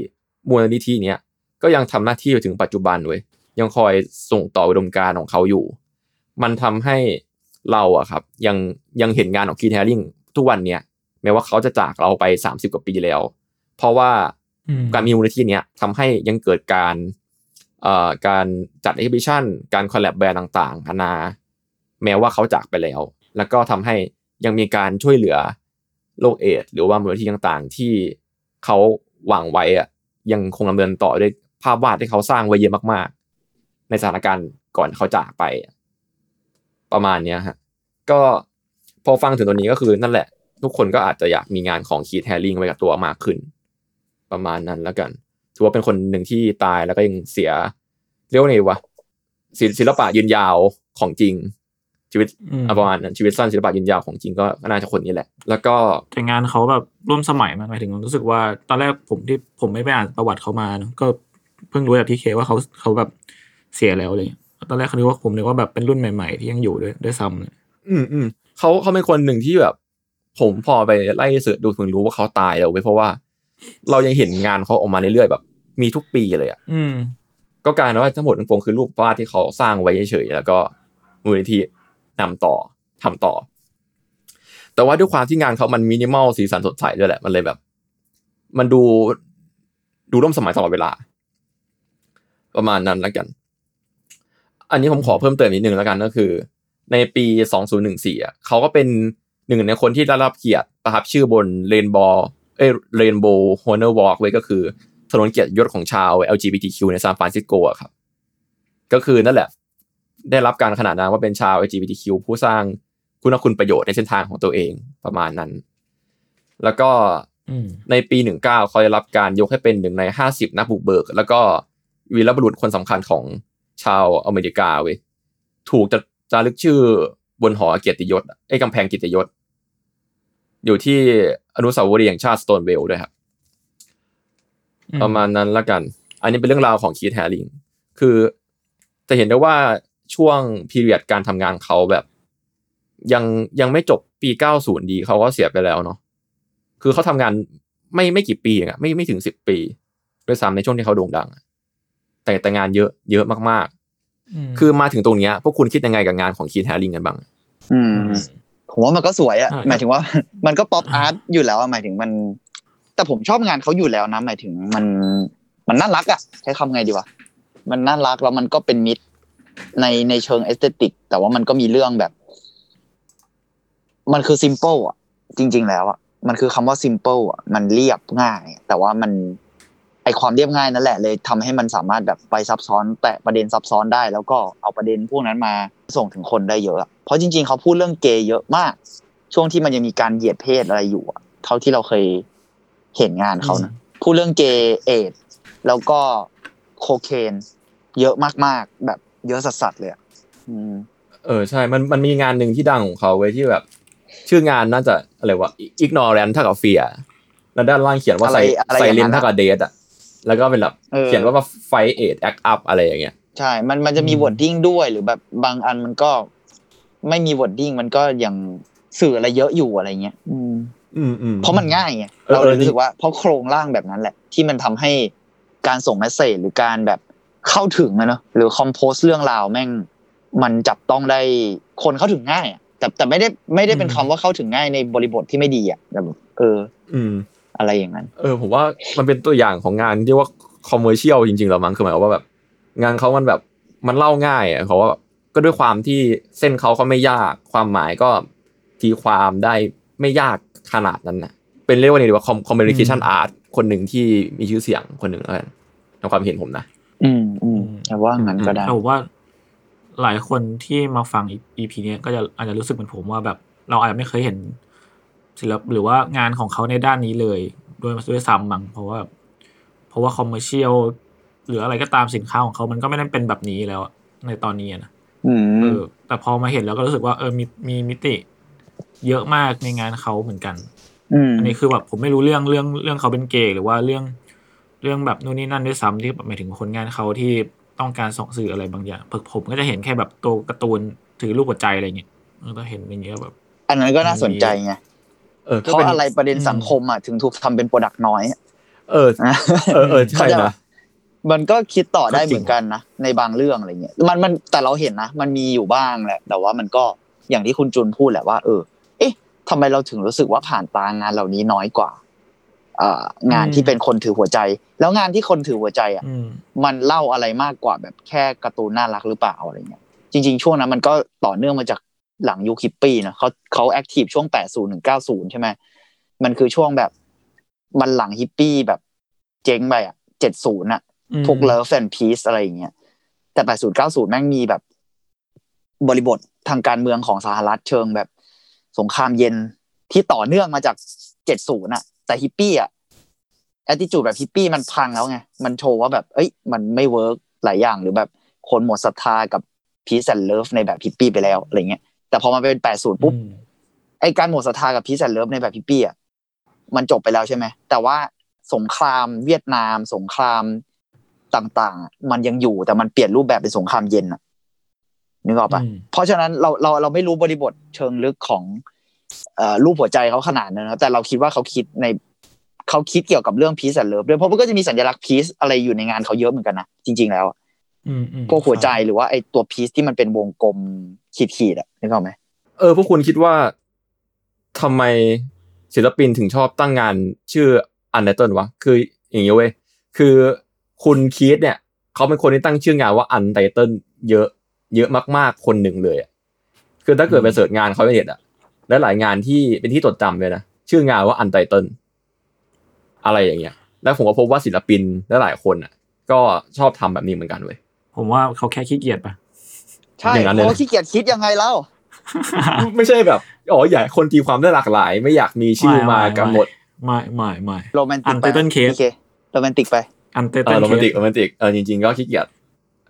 มูลนิธิเนี้ยก็ยังทำหน้าที่ไปถึงปัจจุบันเว้ยยังคอยส่งต่ออุดมการณ์ของเขาอยู่ มันทำให้เราอะครับ ยังยังเห็นงานของคีตแฮร์ริงทุกวันเนี้ยแม้ว่าเขาจะจากเราไป 30 กว่าปีแล้ว เพราะว่าอืมการมีมูลนิธิเนี้ยทำให้ยังเกิดการเอ่อการจัด exhibition การ collab แบรนด์ต่างๆนานา แม้ว่าเขาจากไปแล้ว แล้วก็ทำให้ยังมีการช่วยเหลือโรคเอดส์หรือว่ามูลนิธิต่างๆ ที่เขาหวังไว้อะยังคงดำเนินต่อด้วยภาพวาดที่เขาสร้างไว้เยอะมากๆ ในสถานการณ์ก่อนเขาจากไป ประมาณเนี้ยฮะก็พอฟังถึงตัวนี้ก็คือนั่นแหละ ทุกคนก็อาจจะอยากมีงานของคีทแฮร์ริงไว้กับตัวมากขึ้น ประมาณนั้นแล้วกันถือว่าเป็นคนหนึ่งที่ตายแล้วก็ยังเสียเรียกว่าไงวะศิลปะยืนยาวของจริง ชีวิตอืมอะประมาณนั้นชีวิตสั้นศิลปะยืนยาวของจริงก็น่าจะคนนี้แหละ แล้วก็แต่งานเขาแบบร่วมสมัยมากหมายถึงรู้สึกว่า ตอนแรกผมที่ผมไม่ไปอ่านประวัติเขามาเนอะก็เพิ่งรู้จากที่เคว่าเขาเขาแบบเสียแล้วเลยตอนแรกเขาคิดว่าผมนึกว่าแบบเป็นรุ่นใหม่ ๆ ที่ยังอยู่ด้วยด้วยซ้ำเลยอืมอืมเขาเขาเป็นคนหนึ่งที่แบบ ผมพอไปไล่เสิร์ชดูถึงรู้ว่าเขาตายแล้วเว้ยเพราะว่า เรายังเห็นงานเขาออกมาเรื่อยๆแบบ มีทุกปีเลยอะอืม ก็กลายเป็นว่าทั้งหมดทั้งปวงคือรูปวาดที่เขาสร้างไว้เฉยๆแล้วก็มูลนิธิ นำต่อทำต่อ แต่ว่าด้วยความที่งานเขามันมินิมอลสีสันสดใสด้วยแหละ มันเลยแบบ มันดูดูร่วมสมัยตลอดเวลา ประมาณนั้นแล้วกัน อันนี้ผมขอเพิ่มเติมนิดนึงแล้วกันก็คือ ในปี 2014อะเขาก็เป็นหนึ่งในคนที่ได้รับเกียรติประทับชื่อบน Rainbow เอ้ Rainbow Honor Walk ไว้ก็คือถนนเกียรติยศของชาว LGBTQ ในซานฟรานซิสโกอะครับ ก็คือนั่นแหละ ได้รับการขนานนามว่าเป็นชาว LGBTQ ผู้สร้างคุณคุณประโยชน์ในเส้นทางของตัวเองประมาณนั้น แล้วก็อืมในปี 19 เขาได้รับการยกให้เป็นหนึ่งใน 50 นักบุกเบิก แล้วก็วีรบุรุษคนสำคัญของชาวอเมริกาเว้ยถูกจะจารึกชื่อบนหอเกียรติยศไอ้กำแพงเกียรติยศ อยู่ที่อนุสาวรีย์แห่งชาติสโตนเวลด้วยครับอืมประมาณนั้นละกัน อันนี้เป็นเรื่องราวของคีตแฮร์ริง คือจะเห็นได้ว่า ช่วง period การทำงานเขาแบบ ยังยังไม่จบปี90ดีเขาก็เสียไปแล้วเนาะคือเขาทำงานไม่ไม่กี่ปีเองอะไม่ไม่ถึง10ปีด้วยซ้ำในช่วงที่เขาโด่งดังอะแต่แต่งานเยอะเยอะมากๆ คือมาถึงตรงเนี้ยพวกคุณคิดยังไงกับงานของคีธแฮริงกันบ้าง อืมผมว่ามันก็สวยอะอ่าหมายถึงว่า มันก็ป๊อปอาร์ตอยู่แล้วอะหมายถึงมัน แต่ผมชอบงานเขาอยู่แล้วนะหมายถึงมันมันน่ารักอะใช้คำไงดีวะมันน่ารักแล้วมันก็เป็นมิตร ในในเชิง aesthetic แต่ว่ามันก็มีเรื่องแบบ มันคือซิมเ l ิลอะจริง ๆ แล้วอะมันคือคำว่าซิมเ l ิลอะมันเรียบง่าย แต่ว่ามัน ไอ้ความเรียบง่ายนั่นแหละเลยทำให้มันสามารถแบบไปซับซ้อน แต่ประเด็นซับซ้อนได้ แล้วก็เอาประเด็นพวกนั้นมาส่งถึงคนได้เยอะอะเพราะจริง ๆ เขาพูดเรื่องเกย์เยอะมาก ช่วงที่มันยังมีการเหยียดเพศอะไรอยู่อะเท่าที่เราเคยเห็นงานเขานะพูดเรื่องเกย์เอดส์แล้วก็โคเคนเยอะมากๆ แบบ เยอะสัสๆเลยอะอืมเออใช่ มันมันมีงานหนึ่งที่ดังของเขาไว้ที่แบบ ชื่องานน่าจะอะไรวะ ignorance เท่ากับ fear แล้วด้านล่างเขียนว่าอะไรใส่อะไรใส่อย่างนั้นเลนอะเท่ากับ death อะแล้วก็เป็นแบบเออเขียนว่าว่า fight AIDS act up อะไรอย่างเงี้ยใช่ มันมันจะมีอืม wording ด้วยหรือแบบบางอันมันก็ไม่มี wording มันก็ยังสื่ออะไรเยอะอยู่อะไรเงี้ย อืม อืมอืมเพราะมันง่ายไงเออเราเลยเออรู้สึกว่าเพราะโครงร่างแบบนั้นแหละ ที่มันทำให้การส่งเมสเซจหรือการแบบ เข้าถึงอะเนอะหรือคอมโพสเรื่องราวแม่ง มันจับต้องได้คนเข้าถึงง่ายอะแต่แต่ไม่ได้ไม่ได้เป็นคำว่าเข้าถึงง่ายในบริบทที่ไม่ดีอะแต่แบบเออ อืม อะไรอย่างนั้น เออ ผมว่ามันเป็นตัวอย่างของงานที่ว่าคอมเมอร์เชียลจริงๆแล้วมั้งคือหมายความว่าแบบ งานเขามันแบบมันเล่าง่ายอะเขาว่าก็ด้วยความที่เส้นเขาเขาไม่ยากความหมายก็ตีความได้ไม่ยากขนาดนั้นนะเป็นเรียกว่าไงดีว่า communication art คนหนึ่งที่มีชื่อเสียงคนหนึ่งแล้วกันในความเห็นผมนะ อืมอืมแต่ว่างั้นก็ได้แต่ผมว่า หลายคนที่มาฟัง EP เนี้ยก็จะอาจจะรู้สึกเหมือนผมว่าแบบ เราอาจจะไม่เคยเห็นศิลปหรือว่างานของเขาในด้านนี้เลยด้วยด้วยซ้ำมั้งเพราะว่า เพราะว่า commercialหรืออะไรก็ตามสินค้าของเขามันก็ไม่ได้เป็นแบบนี้แล้วอะในตอนนี้อะนะอืมเออ แต่พอมาเห็นแล้วก็รู้สึกว่าเออมีมีมิติ เยอะมากในงานเขาเหมือนกันอืมอันนี้คือแบบผมไม่รู้เรื่องเรื่องเรื่องเขาเป็นเกย์หรือว่าเรื่อง เรื่องแบบนู่นนี่นั่นด้วยซ้ำที่แบบหมายถึงผลงานเขาที่ต้องการส่งสื่ออะไรบางอย่างผมผมก็จะเห็นแค่แบบตัวการ์ตูนถือรูปหัวใจอะไรเงี้ยแล้วก็เห็นอย่างเงี้ยแบบ อันนั้นก็น่าสนใจไงเออเพก็ราะเป็นอะไรประเด็นสังคมอะถึงถูกทำเป็นโปรดักต์น้อย เออเออเออใช่เข้าจนะปมันก็คิดต่อได้ก็จริงเหมือนกันนะในบางเรื่องอะไรเงี้ยมันมันแต่เราเห็นนะ มันมีอยู่บ้างแหละ แต่ว่ามันก็อย่างที่คุณจุนพูดแหละว่า เออ เอ๊ะทำไมเราถึงรู้สึกว่าผ่านตางานเหล่านี้น้อยกว่าอ่า งานที่เป็นคนถือหัวใจ แล้วงานที่คนถือหัวใจอะอืมมันเล่าอะไรมากกว่าแบบแค่การ์ตูนน่ารักหรือเปล่าอะไรเงี้ยจริง ๆ ช่วงนั้นมันก็ต่อเนื่องมาจากหลังยุคฮิปปี้นะเขาเขา active ช่วง80ถึง90ใช่ไหมมันคือช่วงแบบมันหลังฮิปปี้แบบเจ๊งไปอะ70อะอืมพวก Love and Peace อะไรอย่างเงี้ยแต่80 90แม่งมีแบบ บริบททางการเมืองของสหรัฐเชิงแบบสงครามเย็นที่ต่อเนื่องมาจาก70น่ะ แต่ฮิปปี้อะแอตติจูดแบบฮิปปี้มันพังแล้วไง มันโชว์ว่าแบบ เอ้ย มันไม่ workหลายอย่างหรือแบบคนหมดศรัทธากับ Peace and Love ในแบบฮิปปี้ไปแล้วอะไรเงี้ย แต่พอมาเป็น80ปุ๊บอืมไอการหมดศรัทธากับ peace and love ในแบบฮิปปี้อะ มันจบไปแล้วใช่ไหม แต่ว่าสงครามเวียดนาม สงครามต่างๆ มันยังอยู่แต่มันเปลี่ยนรูปแบบเป็นสงครามเย็นอะนึกออกปะอืมเพราะฉะนั้นเราเราเราไม่รู้บริบทเชิงลึกของเอ่อ รูปหัวใจเขาขนาดนั้นนะแต่เราคิดว่าเขาคิดในเขาคิดเกี่ยวกับเรื่อง peace and love ด้วยเพราะมันก็จะมีสัญลักษณ์ peace อะไรอยู่ในงานเขาเยอะเหมือนกันนะจริง ๆ แล้วอะอืมอืมพวกหัวใจหรือว่าไอตัว peace ที่มันเป็นวงกลมขีดๆอะนึกออกไหมเออพวกคุณคิดว่าทำไมศิลปินถึงชอบตั้งงานชื่อ Untitled วะคืออย่างนี้เว้ยคือคุณคีธเนี่ยเขาเป็นคนที่ตั้งชื่องานว่าอันไ t เติลเยอะ เยอะมากๆคนหนึ่งเลยอะคือถ้าเกิดไป search งานเขาในเน็ตอะ และหลายงานที่เป็นที่จดจำเลยนะ ชื่องานว่าอันไ t เติลอะไรอย่างเงี้ย แล้วผมก็พบว่าศิลปินและหลายคนอะก็ชอบทำแบบนี้เหมือนกันเว้ยผมว่าเขาแค่ขี้เกียจปะใช่อย่างนั้นเลยเพราะขี้เกียจคิดยังไงเล่าไม่ใช่แบบอ๋ออยากให้คนตีความได้หลากหลาย ไม่อยากมีชื่อมากำหนดไม่ไม่ไม่โรแมนติกไป Untitled Case โอเคโรแมนติกไปอันเตเอตัอนโรแมนติกเคโรแมนติกเออจริงๆก็ขี้เกียจ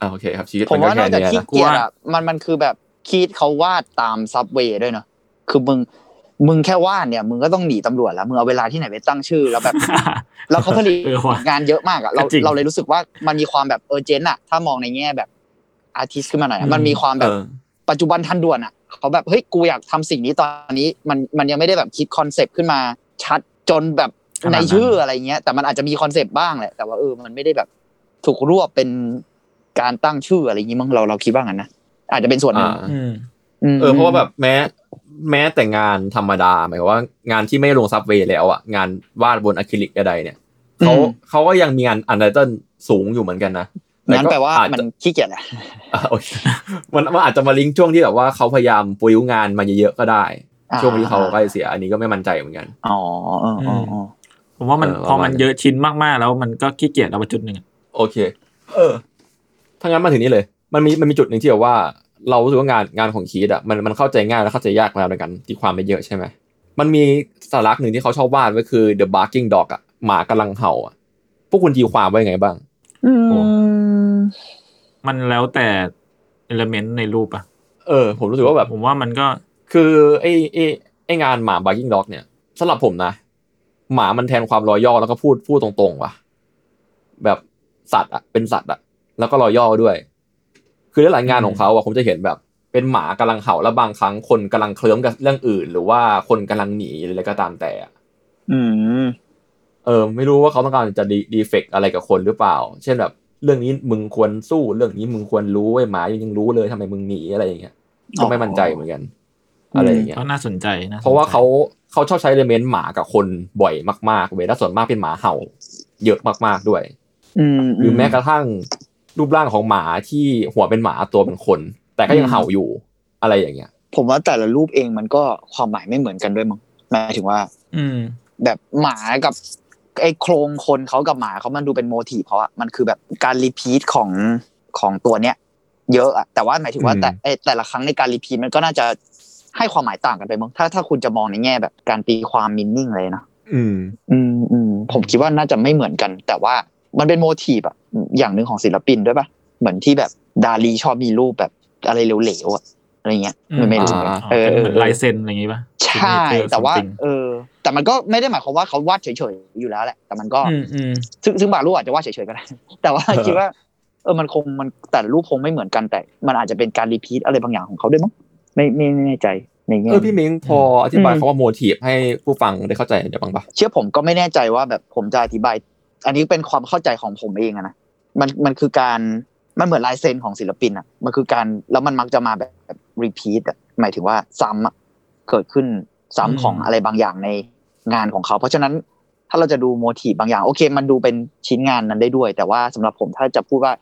อ่าโอเคครับชีวิตผมมันก็ว่านแค่อกจากเนี้ยขี้นะเกียจอะมันมันคือแบบคีธเขาวาดตาม subway ด้วยเนาะ คือมึงมึงแค่วาดเนี่ยมึงก็ต้องหนีตำรวจแล้วมึงเอาเวลาที่ไหนไปตั้งชื่อแล้วแบบแล้วเขาผลิตเออว่ะงานเยอะมากอะเราก็จริงเราเลยรู้สึกว่ามันมีความแบบเออเจนอะ ถ้ามองในแง่แบบ artist ขึ้นมาหน่อยอะมันมีความแบบเออปัจจุบันทันด่วนอะเขาแบบเฮ้ยกูอยากทำสิ่งนี้ตอนนี้ มันมันยังไม่ได้แบบคิด concept ขึ้นมาชัดจนแบบขนาดนั้นในชื่ออะไรเงี้ย แต่มันอาจจะมี concept บ้างแหละแต่ว่าเออมันไม่ได้แบบถูกรวบเป็นการตั้งชื่ออะไรอย่างงี้มั้งเราเราคิดว่างั้นนะอาจจะเป็นส่วนหนึ่งอ่าอืมมเออเพราะว่าแบบแม้ แม้แต่งานธรรมดาหมายความว่างานที่ไม่ลง subway แล้วอะงานวาดบนอะคริลิกใดๆเนี่ยเขาเขาก็ยังมีงาน Untitled สูงอยู่เหมือนกันนะงั้นแปลว่าอจมันจะขี้เกียจแหละอะโอเคมันมันอาจจะมาลิงก์ช่วงที่แบบว่าเขาพยายามปุยงานมาเยอะๆก็ได้อ่าช่วงที่เขาใกล้เสียอันนี้ก็ไม่มั่นใจเหมือนกันอ๋อเออเออเออผมว่ามันเออพอมันประมาณนั้นเยอะชิ้นมากๆ แล้วมันก็ขี้เกียจเอาไปจุดหนึ่งอะโอเค เออถ้างั้นมาถึงนี้เลย มันมีมันมีจุดหนึ่งที่แบบว่า เรารู้สึกว่างานงานของคีดอะมันมันเข้าใจง่ายและเข้าใจยากแล้วในกันตีความไปเยอะใช่ไหมมันมีสารักหนึ่งที่เขาชอบวาดไว้คือ The Barking Dog อะหมากำลังเห่าอะพวกคุณตีความไว้ยังไงบ้างมันแล้วแต่เอลเมนต์ในรูปอะเออ ผมรู้สึกว่าแบบผมว่ามันก็ คือไอ้ไอ้ไอ้งานหมา Barking Dog เนี่ยสำหรับผมนะหมามันแทนความรอยย่อแล้วก็พูดพูดตรงๆว่ะ แบบสัตว์อะเป็นสัตว์อะแล้วก็รอยย่อด้วย คือหลายๆงานของเขาอะผมจะเห็นแบบเป็นหมากำลังเห่าแล้วบางครั้งคนกำลังเคลิ้มกับเรื่องอื่น หรือว่าคนกำลังหนีหรืออะไรก็ตามแต่อะอืมเออ ไม่รู้ว่าเขาต้องการจะดีดีเฟกอะไรกับคนหรือเปล่า เช่นแบบ เรื่องนี้มึงควรสู้เรื่องนี้มึงควรรู้ไอ้หมายังรู้เลยทำไมมึงหนีอะไรอย่างเงี้ยก็ไม่มั่นใจเหมือนกัน อะไรอย่างเงี้ยก็น่าสนใจนะเพราะว่าเขาเขาชอบใช้เอลเมนต์หมากับคนบ่อยมากๆเว้ยแล้วส่วนมากเป็นหมาเห่า เยอะมากๆด้วยอืมหรือแม้กระทั่ง รูปร่างของหมาที่หัวเป็นหมาตัวเป็นคน แต่ก็ยังเห่าอยู่อะไรอย่างเงี้ย ผมว่าแต่ละรูปเองมันก็ความหมายไม่เหมือนกันด้วยมั้งหมายถึงว่า อืม แบบหมากับไอ้โครงคนเขากับหมาเขามันดูเป็นโมทีฟเพราะอะมันคือแบบการ repeat ของของตัวเนี้ยเยอะอะแต่ว่าหมายถึงว่าอืมแต่ไอ้แต่ละครั้งในการ repeat มันก็น่าจะให้ความหมายต่างกันไปมั้งถ้าถ้าคุณจะมองในแง่แบบการตีความ meaning เลยนะอืม อืมอืมผมคิดว่าน่าจะไม่เหมือนกัน แต่ว่า มันเป็น motif อะอย่างหนึ่งของศิลปินด้วยปะเหมือนที่แบบดาลีชอบมีรูปแบบอะไรเหลวๆอะอะไรเงี้ยอืมไม่รู้อ่าเออเป็นเออเหมืออนลายเซ็นอะไรอย่างงี้ป่ะใช่ Signature แต่ว่า something เออ แต่มันก็ไม่ได้หมายความว่าเขาวาดเฉยๆอยู่แล้วแหละ แต่มันก็อืมอืมซึ่งซึ่งบางรูปอาจจะวาดเฉยๆก็ได้แต่ว่าเออคิดว่า เออมันคงมันแต่ละรูปคงไม่เหมือนกันแต่ มันอาจจะเป็นการ repeat อะไรบางอย่างของเขาด้วยมั้งไม่ไม่ไม่แน่ใจในแง่เออพี่มิงพออธิบายอืมคำว่า motif ให้ผู้ฟังได้เข้าใจเดี๋ยวบ้างปะเชื่อผมก็ไม่แน่ใจว่าแบบผมจะอธิบาย อันนี้เป็นความเข้าใจของผมเองอะนะมันมันคือการมันเหมือนลายเซ็นของศิลปินอะมันคือการแล้วมันมักจะมาแบบแบบ repeat อะหมายถึงว่าซ้ำอะเกิดขึ้นซ้ำของอะไรบางอย่างในงานของเขา เพราะฉะนั้นถ้าเราจะดูโมทีฟบางอย่างโอเค มันดูเป็นชิ้นงานนั้นได้ด้วย แต่ว่าสำหรับผมถ้าจะพูดว่า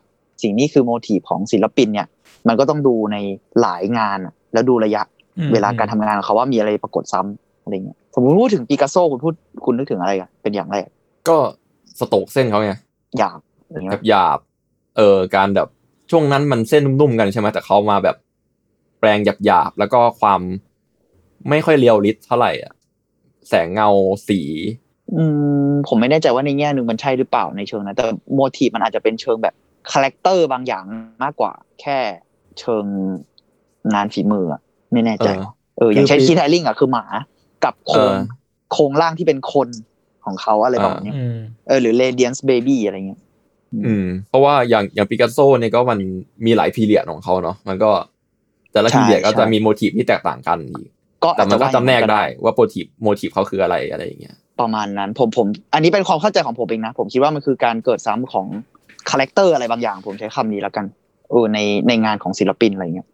สิ่งนี้คือโมทีฟของศิลปินเนี่ย มันก็ต้องดูในหลายงานอะแล้วดูระยะอืมเวลาการทำงานของเขาว่ามีอะไรปรากฏซ้ำอะไรเงี้ยสมมติพูดถึงปิกัสโซคุณพูดคุณนึกถึงอะไรกันเป็นอย่างแรกก็ สโตกเส้นเขาไงหยาบอย่างเงี้แบยบหยาบ เออการแบบช่วงนั้นมันเส้นนุ่มๆกันใช่ไหมแต่เขามาแบบแปลงหยาบๆแล้วก็ความไม่ค่อย realist เท่าไหร่อะแสงเงาสี อืมผมไม่แน่ใจว่าในแง่หนึ่งมันใช่หรือเปล่าในเชิงนั้นแต่ motif มันอาจจะเป็นเชิงแบบ character บางอย่างมากกว่า แค่เชิงงานฝีมืออะไม่แน่ใจ เออเอออย่างเช่นคือคีธ แฮริงอะคือหมา กับโครงเออโครงร่างที่เป็นคน ของเขาอะไรประมาณเนี้ยอืมเออหรือ Radiant Baby อะไรเงี้ยอืม เพราะว่าอย่างอย่างปิกัสโซเนี่ยก็มันมีหลาย period ของเขาเนาะมันก็ แต่ละใช่พีเรียดก็ใช่จะมี motif ที่แตกต่างกันอีกก็แต่อาจมันจะก็ว่าจำแนกอย่างได้ว่า motif motif เขาคืออะไรอะไรอย่างเงี้ยประมาณนั้นผมผม อันนี้เป็นความเข้าใจของผมเองนะ ผมคิดว่ามันคือการเกิดซ้ำของ character อะไรบางอย่าง ผมใช้คำนี้แล้วกันเออในในงานของศิลปินอะไรเงี้ย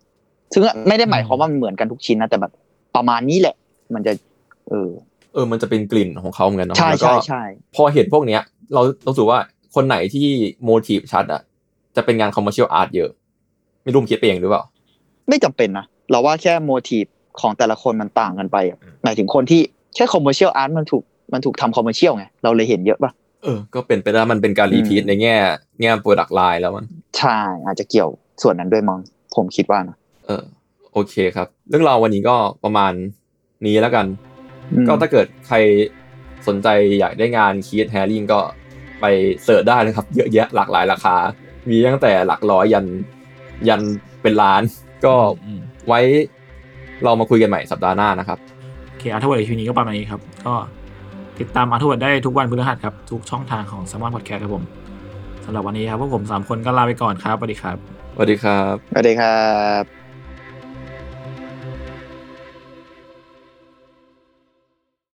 ซึ่งไม่ได้หมายความว่ามันเหมือนกันทุกชิ้นนะแต่แบบประมาณนี้แหละ มันจะ เออ เออมันจะเป็นกลิ่นของเขาเหมือนกันเนาะใช่แล้วก็ใช่ใช่พอเห็นพวกเนี้ย เราเรารู้สึกว่าคนไหนที่ motif ชัดอะจะเป็นงาน commercial art เยอะ ไม่รู้มันคิดไปเองหรือเปล่า ไม่จำเป็นนะ เราว่าแค่ motif ของแต่ละคนมันต่างกันไปอะหมายถึงคนที่แค่ commercial art มันถูกมันถูกทำ commercial ไง เราเลยเห็นเยอะป่ะเเออ ก็เป็นไปได้มันเป็นการ repeat อืมในแง่แง่ product line แล้วมัน ใช่ อาจจะเกี่ยวส่วนนั้นด้วยมั้งผมคิดว่านะ เออ โอเคครับ เรื่องราววันนี้ก็ประมาณนี้แล้วกันอืม ก็ถ้าเกิดใครสนใจอยากได้งาน Keith Haring ก็ไปเสิร์ชได้เลยครับ เยอะแยะหลากหลายราคา มีตั้งแต่หลักร้อยยันยันเป็นล้าน ก็อืมไว้เรามาคุยกันใหม่สัปดาห์หน้านะครับโอเค Artword ทีนี้ก็ประมาณนี้ครับ ก็ติดตาม Artword ได้ทุกวันพฤหัสครับ ทุกช่องทางของ s ซ m มอนพอดแคสต์ครับผมสำหรับวันนี้ครับพวกผมสามคนก็ลาไปก่อนครับสวัสดีครับสวัสดีครับสวัสดีครับ